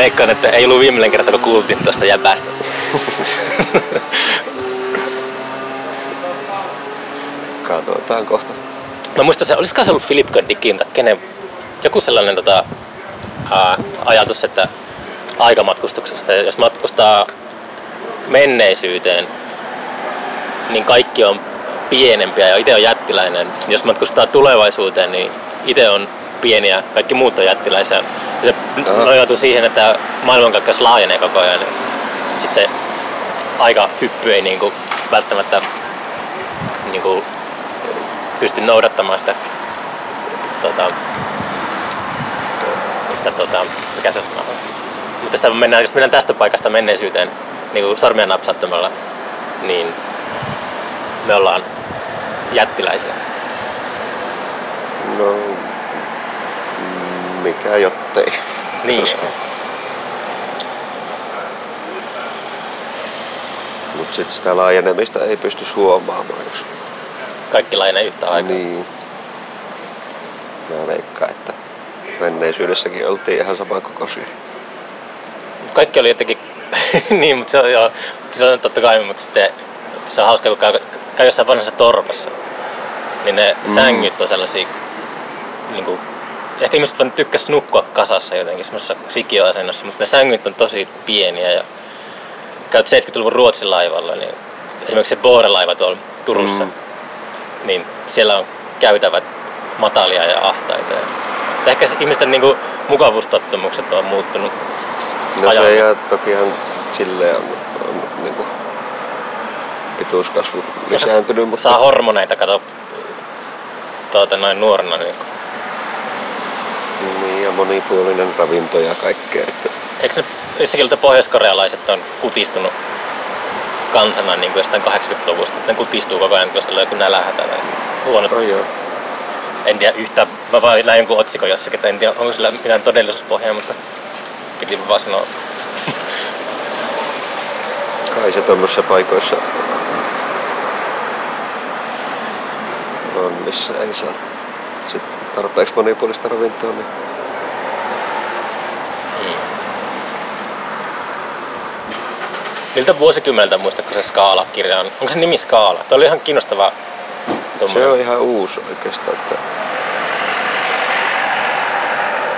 Veikkaan, että ei ollut viimeinen kerta, kun kuultiin tuosta jäbästä. Katsotaan kohta. Mä muistan, se olisiko se ollut Philip K. Dickin tai kenen, joku sellainen tota, ää, ajatus, että aikamatkustuksesta, jos matkustaa menneisyyteen, niin kaikki on pienempiä ja itse on jättiläinen. Jos matkustaa tulevaisuuteen, niin itse on pieniä, kaikki muut on jättiläisiä. Ja se Aha. siihen, että maailmankaikkeus laajenee koko ajan. Sitten se aika hyppy ei niinku välttämättä niinku pysty noudattamaan sitä, tota, sitä tota, mikä se sana on. Mutta sitä mennään, jos mennään tästä paikasta menneisyyteen niin kuin sormia napsauttamalla, niin me ollaan jättiläisiä. No, mikä jottei. Niin. Mutta sitten sitä laajenemista ei pysty huomaamaan, jos Kaikki laajenee yhtä aikaa. Niin. Mä veikkaan, että menneisyydessäkin oltiin ihan saman kokoisia. Kaikki oli jotenkin, niin, mutta se on, joo, se on totta kai, mutta sitten se on hauska, kun käy, käy jossain vanhassa torpassa, niin ne mm. sängyt on sellaisia, niin kuin, ehkä ihmiset vaan tykkäs nukkua kasassa jotenkin semmoisessa sikioasennossa, mutta ne sängyt on tosi pieniä ja käyt 70-luvun Ruotsin laivalla, niin esimerkiksi se Boore-laiva tuolla Turussa, Mm. niin siellä on käytävät matalia ja ahtaita. Ja ehkä ihmisten niin kuin, mukavuustottumukset on muuttunut. No Ajalla. se ja tokihan silleen on, on niin kuin, pituuskasvu lisääntynyt, mutta Saa hormoneita, kato, tuota, noin nuorena. Niin. niin, ja monipuolinen ravinto ja kaikkea. Että, Eikö ne jossakin että pohjoiskorealaiset on kutistunut kansana niin kuin jostain 80-luvusta, että ne kutistuu koko ajan, kun siellä on joku nälähätä tai huonot. oh joo. En tiedä yhtä, mä vaan näin jonkun otsikon jossakin, että en tiedä onko sillä mitään todellisuuspohjaa, mutta piti vaan sanoa. Kai se tuommoisissa paikoissa on, missä ei saa sit tarpeeksi monipuolista ravintoa, niin Miltä vuosikymmeneltä muistatko se Skaala-kirja on? Onko se nimi Skaala? Tuo oli ihan kiinnostava se tuommoinen. on ihan uusi oikeastaan, että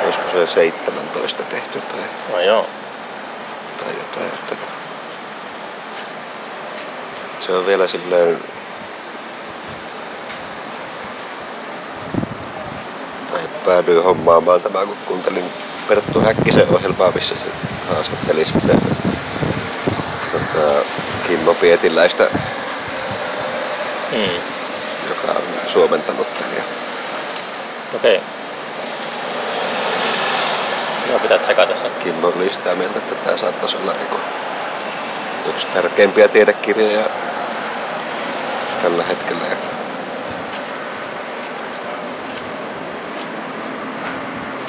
olisiko se 17 tehty tai, No joo. tai jotain, että se on vielä silleen tai päädyin hommaamaan tämä, kun kuuntelin Perttu Häkkisen ohjelmaa, missä se haastatteli sitten Kimmo Pietiläistä, Mm. joka on suomentanut tämän. Okei. Okay. Joo, pitää tsekata sen. Kimmo oli sitä mieltä, että tämä saattaisi olla niinku yksi tärkeimpiä tiedekirjoja tällä hetkellä.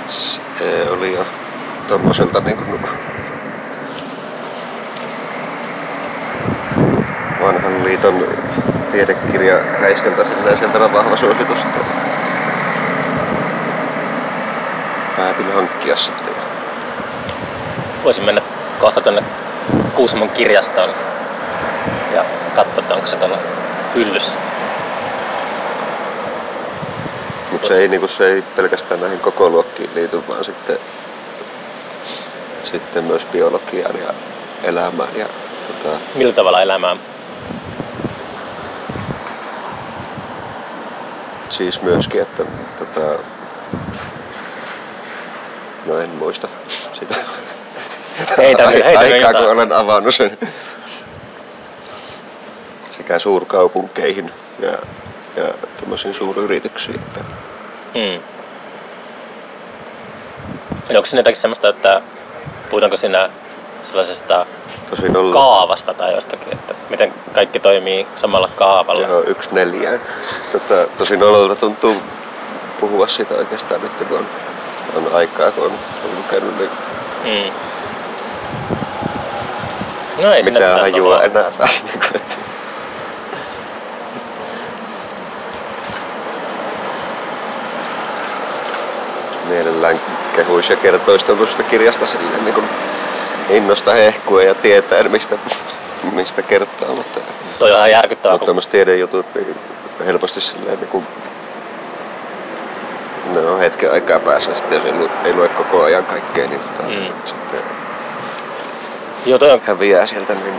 Se oli jo tommoselta niinku vanhan liiton tiedekirja häiskältä silleen sen verran vahva suositus, että päätin hankkia sitten. Voisin mennä kohta tuonne Kuusamon kirjastoon ja katsoa, että onko se tuolla hyllyssä. Mutta se ei, niinku, se ei pelkästään näihin koko luokkiin liity, vaan sitten, sitten myös biologiaan ja elämään. Ja, tota, Millä tavalla elämää? Siis myöskin, että tota, no en muista sitä. Heitä, heitä aikaa, kun olen avannut sen. Sekä suurkaupunkeihin ja, ja tämmöisiin suuryrityksiin. Että Mm. Eli onko siinä jotakin semmoista, että puhutaanko siinä sellaisesta tosin on kaavasta tai jostakin, että miten kaikki toimii samalla kaavalla? Joo, yksi neljään. Tota, tosi nololta tuntuu puhua siitä oikeastaan nyt, kun on, on aikaa, kun on, on lukenut, niin Mm. No ei mitään hajua noloa. enää taas. Niin kuin, että mielellään kehuisi ja kertoisi tuollaisesta kirjasta silleen niin kuin innosta hehkua ja tietää mistä, mistä kertoo, mutta, Toi on ihan järkyttävää, mutta tämmöiset tiedejutut niin helposti silleen niin kuin ne on hetken aikaa päässä sitten jos ei, lu, ei lue koko ajan kaikkea, niin tota, Mm. sitten Joo, toi on, häviää sieltä, niin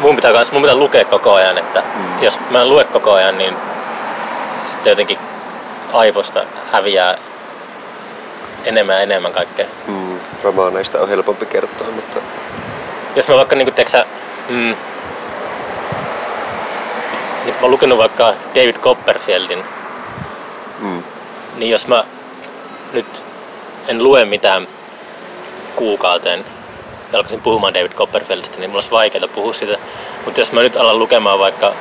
mun pitää, kans, mun pitää lukea koko ajan, että mm. jos mä en lue koko ajan, niin sitten jotenkin aivoista häviää enemmän ja enemmän kaikkea. mm, romaaneista on helpompi kertoa, mutta Jos mä vaikka niinku, tiiäksä, mm, mä oon lukenut vaikka David Copperfieldin, mm, niin jos mä nyt en lue mitään kuukauteen ja alkaisin puhumaan David Copperfieldista, niin mulla olisi vaikeaa puhua siitä. Mutta jos mä nyt alan lukemaan vaikka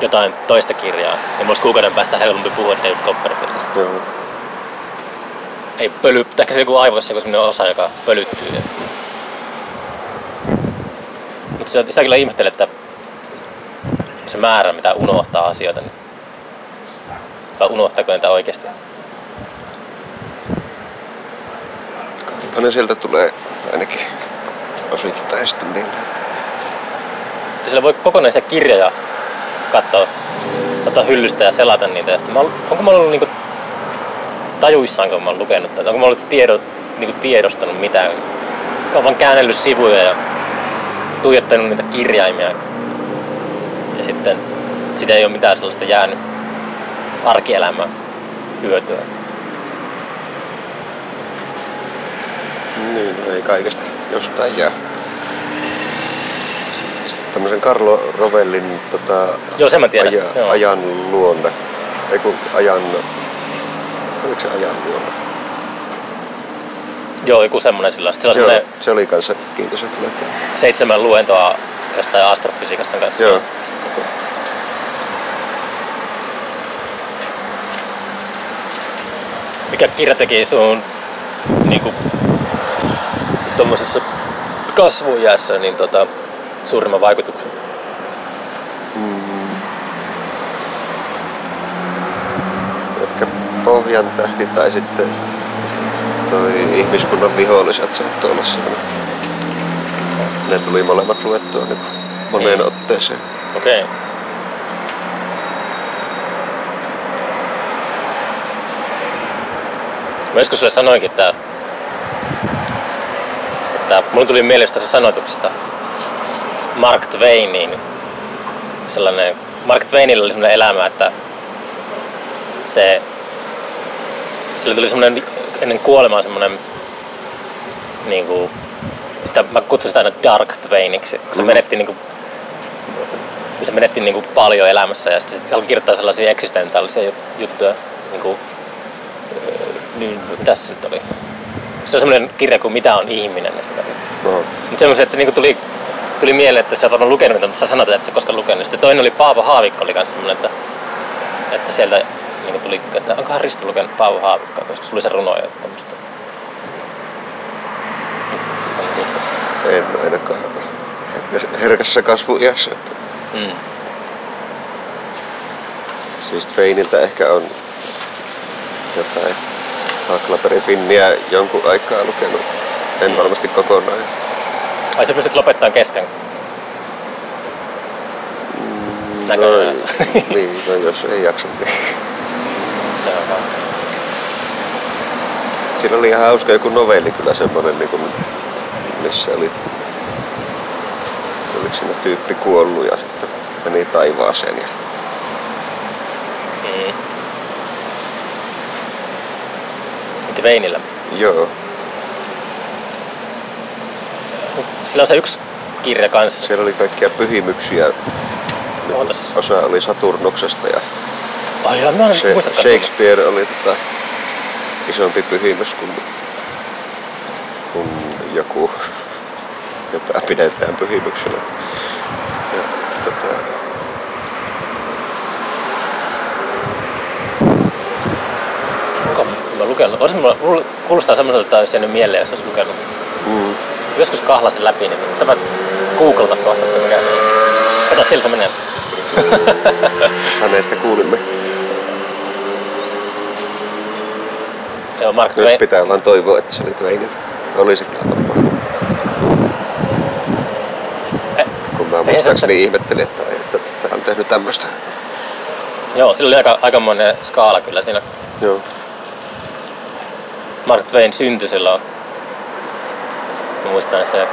jotain toista kirjaa, niin mulla olisi kuukauden päästä helpompi puhua David Copperfieldista. joo. Ei pöly, ehkä se joku aivoissa joku sellainen osa, joka pölyttyy. Mutta sitä, sitä kyllä ihmettelen, että se määrä, mitä unohtaa asioita, niin vai unohtaako niitä oikeasti? Aina sieltä tulee ainakin osittain sitten niin. Että Sillä voi kokonaisia kirjoja katsoa, katsoa hyllystä ja selata niitä. Ja sitten onko mä ollut niinku tajuissaan, kun mä oon lukenut tätä? Onko mä ollut tiedo, niinku tiedostanut mitään? Mä oon vaan käännellyt sivuja ja tuijottanut niitä kirjaimia. Ja sitten sitä ei ole mitään sellaista jäänyt arkielämään. hyötyä. Niin, no ei kaikesta jostain jää. Sitten tämmöisen Carlo Rovellin tota, Joo, sen mä tiedän. aja, Joo. ajan luonne. Ei kun ajan... Oliko se ajan luonne? Joo, joku semmonen sillä. On Joo, semmonen se oli kanssa kiintoisa kyllä. Että... seitsemän luentoa jostain astrofysiikasta kanssa. Joo. Mikä kirja teki sun niinku tuommoisessa kasvujäässä niin tota, suurimman vaikutuksen? Ehkä Pohjan tähti tai sitten toi ihmiskunnan viholliset saattoi olla semmoinen. Ne tuli molemmat luettua niin kuin moneen Mm. otteeseen. Okei. Okay. Mä joskus sulle sanoinkin, että, että mulle tuli mieleen tuossa sanoituksesta Mark Twainin sellainen, Mark Twainilla oli sellainen elämä, että se, sille tuli semmoinen ennen kuolemaa semmoinen niin kuin, sitä, mä kutsun sitä aina Dark Twainiksi, kun se Mhm. menetti niin kuin, se menetti niin kuin paljon elämässä ja sitten se alkoi kirjoittaa sellaisia eksistentaalisia jut- juttuja. Niin kuin, öö, niin, mitäs se nyt oli? Se on semmoinen kirja kuin Mitä on ihminen esimerkiksi. No, Mutta semmoisen, että niinku tuli, tuli mieleen, että sä oot varmaan lukenut, mutta sä sanot, että sä koskaan lukenut. Sitten toinen oli Paavo Haavikko, oli kanssa semmoinen, että, että sieltä niinku tuli, että onkohan Risto lukenut Paavo Haavikkoa, koska se tuli se runo ja tämmöistä. en ainakaan herkäs- herkässä kasvuiässä. Että Mm. Siis Tveiniltä ehkä on jotain Haklaperin Finniä jonkun aikaa lukenut. En varmasti kokonaan. Ai sä pystyt lopettamaan kesken. No, Näköjään. niin, no jos ei jaksa, niin. Se on vaan. Siinä oli ihan hauska joku novelli kyllä semmonen, niin kuin, missä oli, oliko siinä tyyppi kuollut ja sitten meni taivaaseen. Ja, Mm. Dwayneillä. joo, Sillä on se yksi kirja kanssa. siellä oli kaikkia pyhimyksiä. Osa oli Saturnuksesta ja Ai joo, mä en se, muistakaan. Shakespeare oli tota, isompi pyhimys kuin, kuin joku, jota pidetään pyhimyksenä. Ja, tota, mä lukenut? Olisi mulla, mulla kuulostaa semmoiselta, että olisi jäänyt mieleen, jos olisi lukenut. mm, Joskus kahlasin läpi, niin tämä googlata kohta, että mikä se on. Kato, sillä se menee. hänestä kuulimme. Joo, Mark Nyt pitää vaan toivoa, että se oli Twainin. Oli se kyllä varmaan. Eh, Kun mä se muistaakseni ihmettelin, että, että tämä on tehnyt tämmöistä. Joo, sillä oli aika, aikamoinen skaala kyllä siinä. Joo. Mark Twain syntyi silloin. Mä muistan se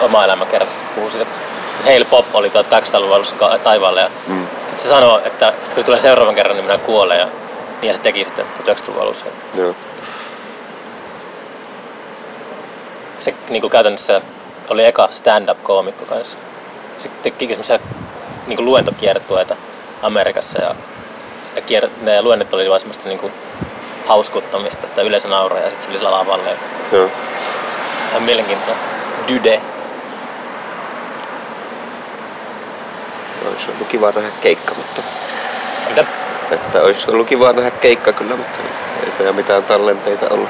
oma elämä kerrassa puhuu siitä, kun Hale Pop oli 1800-luvulla alussa ka- taivaalle ja Mm. se sanoo, että sit kun se tulee seuraavan kerran, niin minä kuolen ja niin se teki sitten 1900-luvun alussa. Joo. Se niin kuin käytännössä oli eka stand-up-koomikko kanssa. Se teki semmoisia niin luentokiertueita Amerikassa ja, ja kier, ne luennet oli vaan semmoista niin kuin hauskuttamista, että yleisö nauraa ja sitten se oli sillä lavalla. Ja Joo. ihan mielenkiintoinen. Dyde. Olisi ollut kiva nähdä keikka, mutta Mitä? Että olisi ollut kiva nähdä keikka kyllä, mutta ei tää mitään tallenteita olla.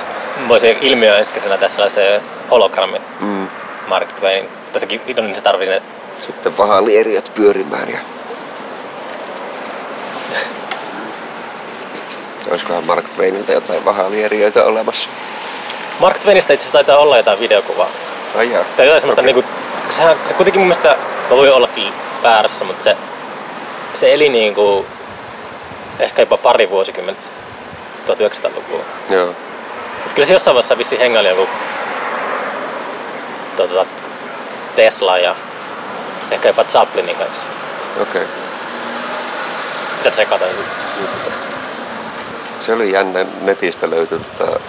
Voisi ilmiö enskeisenä tässä se hologrammi Mm. Mark Twain. Mutta sekin niin se tarvii ne Sitten vahalieriöt pyörimään ja... Olisikohan Mark Twainilta jotain vahalieriöitä olemassa? Mark Twainista itse asiassa taitaa olla jotain videokuvaa. Ai jaa. Tai jotain semmoista Okei. niinku, sehän, se kuitenkin mun mielestä, mä voin ollakin väärässä, mutta se, se eli niinku ehkä jopa pari vuosikymmentä 1900-luvulla. Joo. Mutta kyllä se jossain vaiheessa vissiin hengaili joku tota, Tesla ja ehkä jopa Chaplinin kanssa. Okei. Okay. Mitä tsekata? Se oli jännä. Netistä löytyi tota,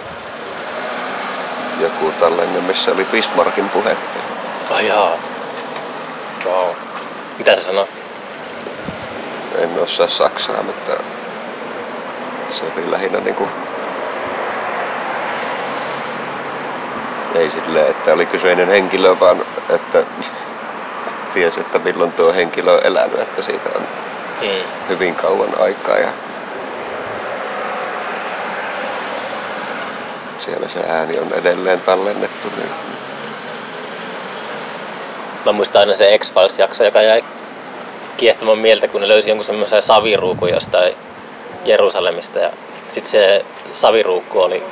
joku tällainen, missä oli Bismarckin puhe. Ai jaa. Wow. Mitä se sanoo? En osaa saksaa, mutta se oli lähinnä niinku ei silleen, että oli kyseinen henkilö, vaan että tiesi, että milloin tuo henkilö on elänyt, että siitä on Mm. hyvin kauan aikaa ja siellä se ääni on edelleen tallennettu. Niin Mä muistan aina se X-Files-jakso, joka jäi kiehtomaan mieltä, kun ne löysi jonkun semmoisen saviruukun jostain Jerusalemista ja sitten se saviruukku oli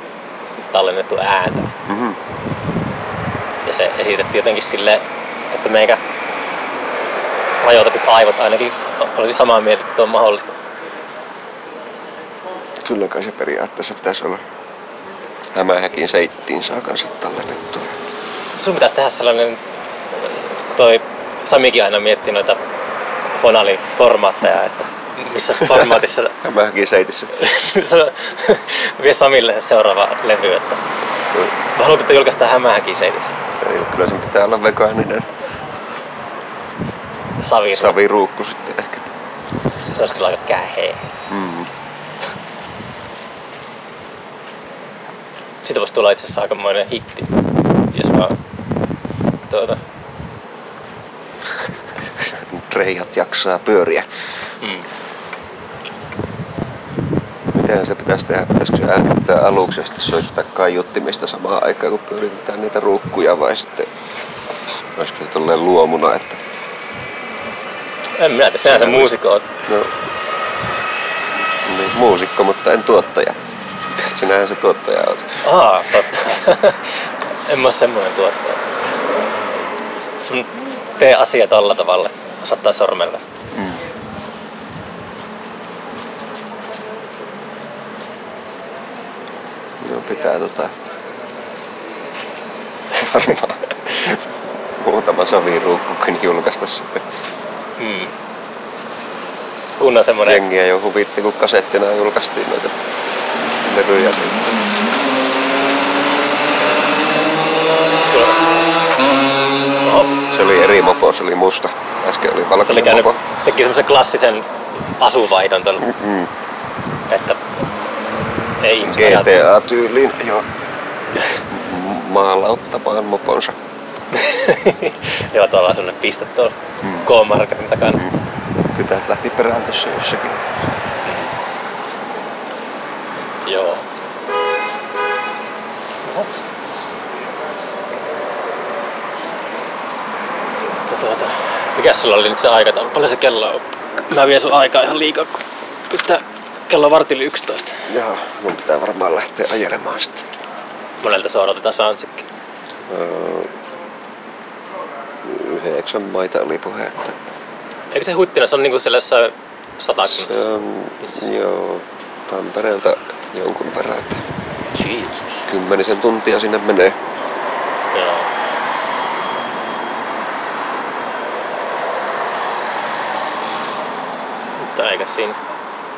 tallennettu ääntä. Mhm. Ja se esitettiin jotenkin silleen, että meikä rajoitetut aivot ainakin oli samaa mieltä, että on mahdollista. Kyllä kai se periaatteessa pitäisi olla. Hämähäkin seittiin saa kanssa tallennettua. Sun pitäisi tehdä sellainen, kun toi Samikin aina miettii noita Fonalin formaatteja, että missä formaatissa Hämähäkin seitissä. Sano- vie Samille seuraava levy, että mä haluan, että julkaistaan hämähäkin seitissä. Ei, kyllä sen pitää olla vegaaninen Savi, saviruukku sitten ehkä. se olisi kyllä aika käheä. Mm. Siitä voisi tulla itse asiassa aikamoinen hitti, jos vaan tuota, Reijat jaksaa pyöriä. mm. Miten se pitäisi tehdä? Pitäisikö se äänittää aluksi ja sitten soittaa kaiuttimista samaan aikaan, kun pyöritetään niitä ruukkuja vai sitten olisiko se tolleen luomuna, että En minä sinä se muusikko oot. no, niin, muusikko, mutta en tuottaja. Sinähän se tuottaja oot. Aa, totta. en mä oo semmoinen tuottaja. Sun tee asia tolla tavalla, osoittaa sormella. No pitää tota... Varmaan muutama saviruukkukin julkaista sitten. Mm. Kun on semmoinen Jengiä jo huvitti, kun kasettina julkaistiin noita levyjä. Se oli eri mopo, se oli musta. Äsken oli se oli valkoinen käynyt, mopo. teki semmoisen klassisen asuvaihdon tuolla, Mm, että ei. GTA-tyyliin jo maalauttamaan moponsa. Joo, tuolla on semmoinen piste tuolla K-marketin takana. Kytäs lähti perään tuossa jossakin. Joo. Oho. Mutta tuota, mikäs sulla oli nyt se aikataulu? Paljon se kello on? Mä vien sun aikaa ihan liikaa, kun pitää kello vartili 11. Jaha, mun pitää varmaan lähteä ajelemaan sitten. Monelta se odotetaan Sansikki. Öö, yhdeksän maita oli puhe, että Eikö se huittina, se on niinku siellä jossain satakunnassa? se on Missä? joo, Tampereelta jonkun verran, että Jeesus. kymmenisen tuntia sinne menee. Joo. Eikä siinä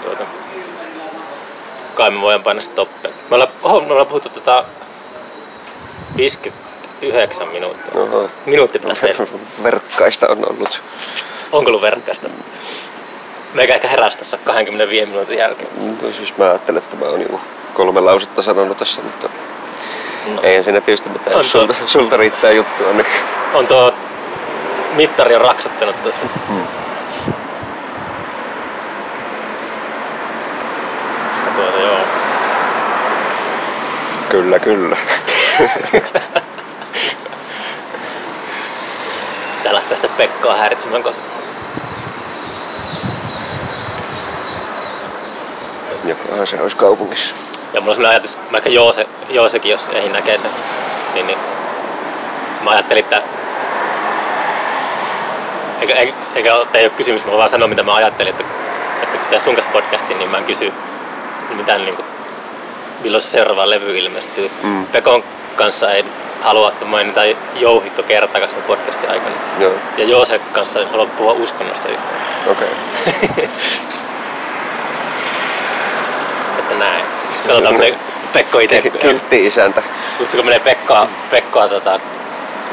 tuota... Kai me voidaan painaa stoppia. Me ollaan, oho, me ollaan puhuttu tota 59 minuuttia. Oho. Minuutti. Verkkaista on ollut. Onko ollut verkkaista? Meikä ehkä heräsi tässä 25 minuutin jälkeen. No siis mä ajattelen, että mä oon joku kolme lausetta sanonut tässä, mutta No. eihän siinä tietysti mitään. On Jos sulta, sulta riittää juttua, niin On tuo mittari on raksattanut tuossa. Tuota, joo. Kyllä, kyllä. Tää lähtee sitten Pekkaa häiritsemään kohta. Jokohan se olisi kaupungissa. Ja mulla on sellainen ajatus, vaikka Joose, Joosekin, jos ei näkee sen, niin, niin mä ajattelin, että eikä, eikä, eikä ei ole kysymys, mä vaan sanon mitä mä ajattelin, että, että kun tää sun kanssa podcastin, niin mä en kysy mitään niin kuin, milloin se seuraava levy ilmestyy. Mm. Pekon kanssa ei halua, että mainita jouhikko kertakaan sen podcastin aikana. Joo, Ja Joose kanssa en halua puhua uskonnosta yhtään. okei. Okay. Että näin. Katsotaan, miten Pekko itse... Kiltti isäntä. Mutta kun menee Pekkoa, Pekkoa tota,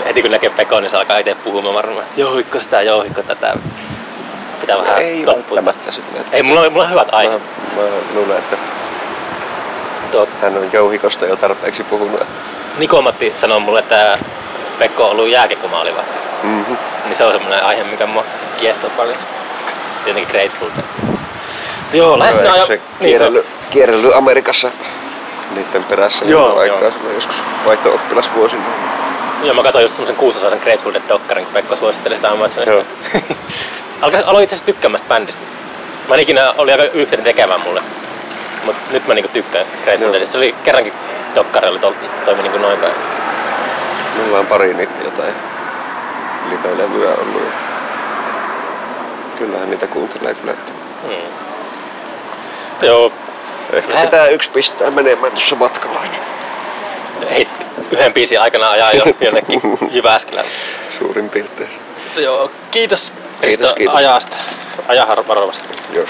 heti kun näkee Pekkoa, niin se alkaa itse puhumaan varmaan. Jouhikko sitä, jouhikko tätä. Pitää vähän Ei toppuilla. välttämättä silleen. Ei, mulla on, mulla on hyvät Mä, aiheet. mä luulen, että Tuo hän on jouhikosta jo tarpeeksi puhunut. Nikomatti sanoi mulle, että Pekko on ollut jääkiekkomaali vai? Mm-hmm. Niin se on semmoinen aihe, mikä mua kiehtoo paljon. Jotenkin Grateful Dead. Joo, lähes No, se Niin, se, kierrellyt, kierrellyt Amerikassa niiden perässä Joo, aikaa joo. joskus vaihto-oppilasvuosina. joo, mä katsoin just semmosen kuusosaisen Grateful Dead dokkarin, kun Pekko suositteli sitä. Alkais, aloin itse asiassa tykkäämään sitä bändistä. Mä en ikinä oli aika yhteyden tekevän mulle. Mut nyt mä niinku tykkään Grateful Joo. Deadista. Se oli kerrankin dokkari oli tol, toimi niinku noin päin. Mulla on pari niitä jotain live-levyä ollut. Kyllähän niitä kuuntelee kyllä. Että Mm. Joo, ehkä Ää. pitää yksi pistää menemään tuossa matkalla. hei, yhden biisin aikana ajaa jo jonnekin Jyväskylään. Suurin piirtein. Joo, kiitos, Kiitos, kiitos. ajasta. Aja har- varovasti. Joo.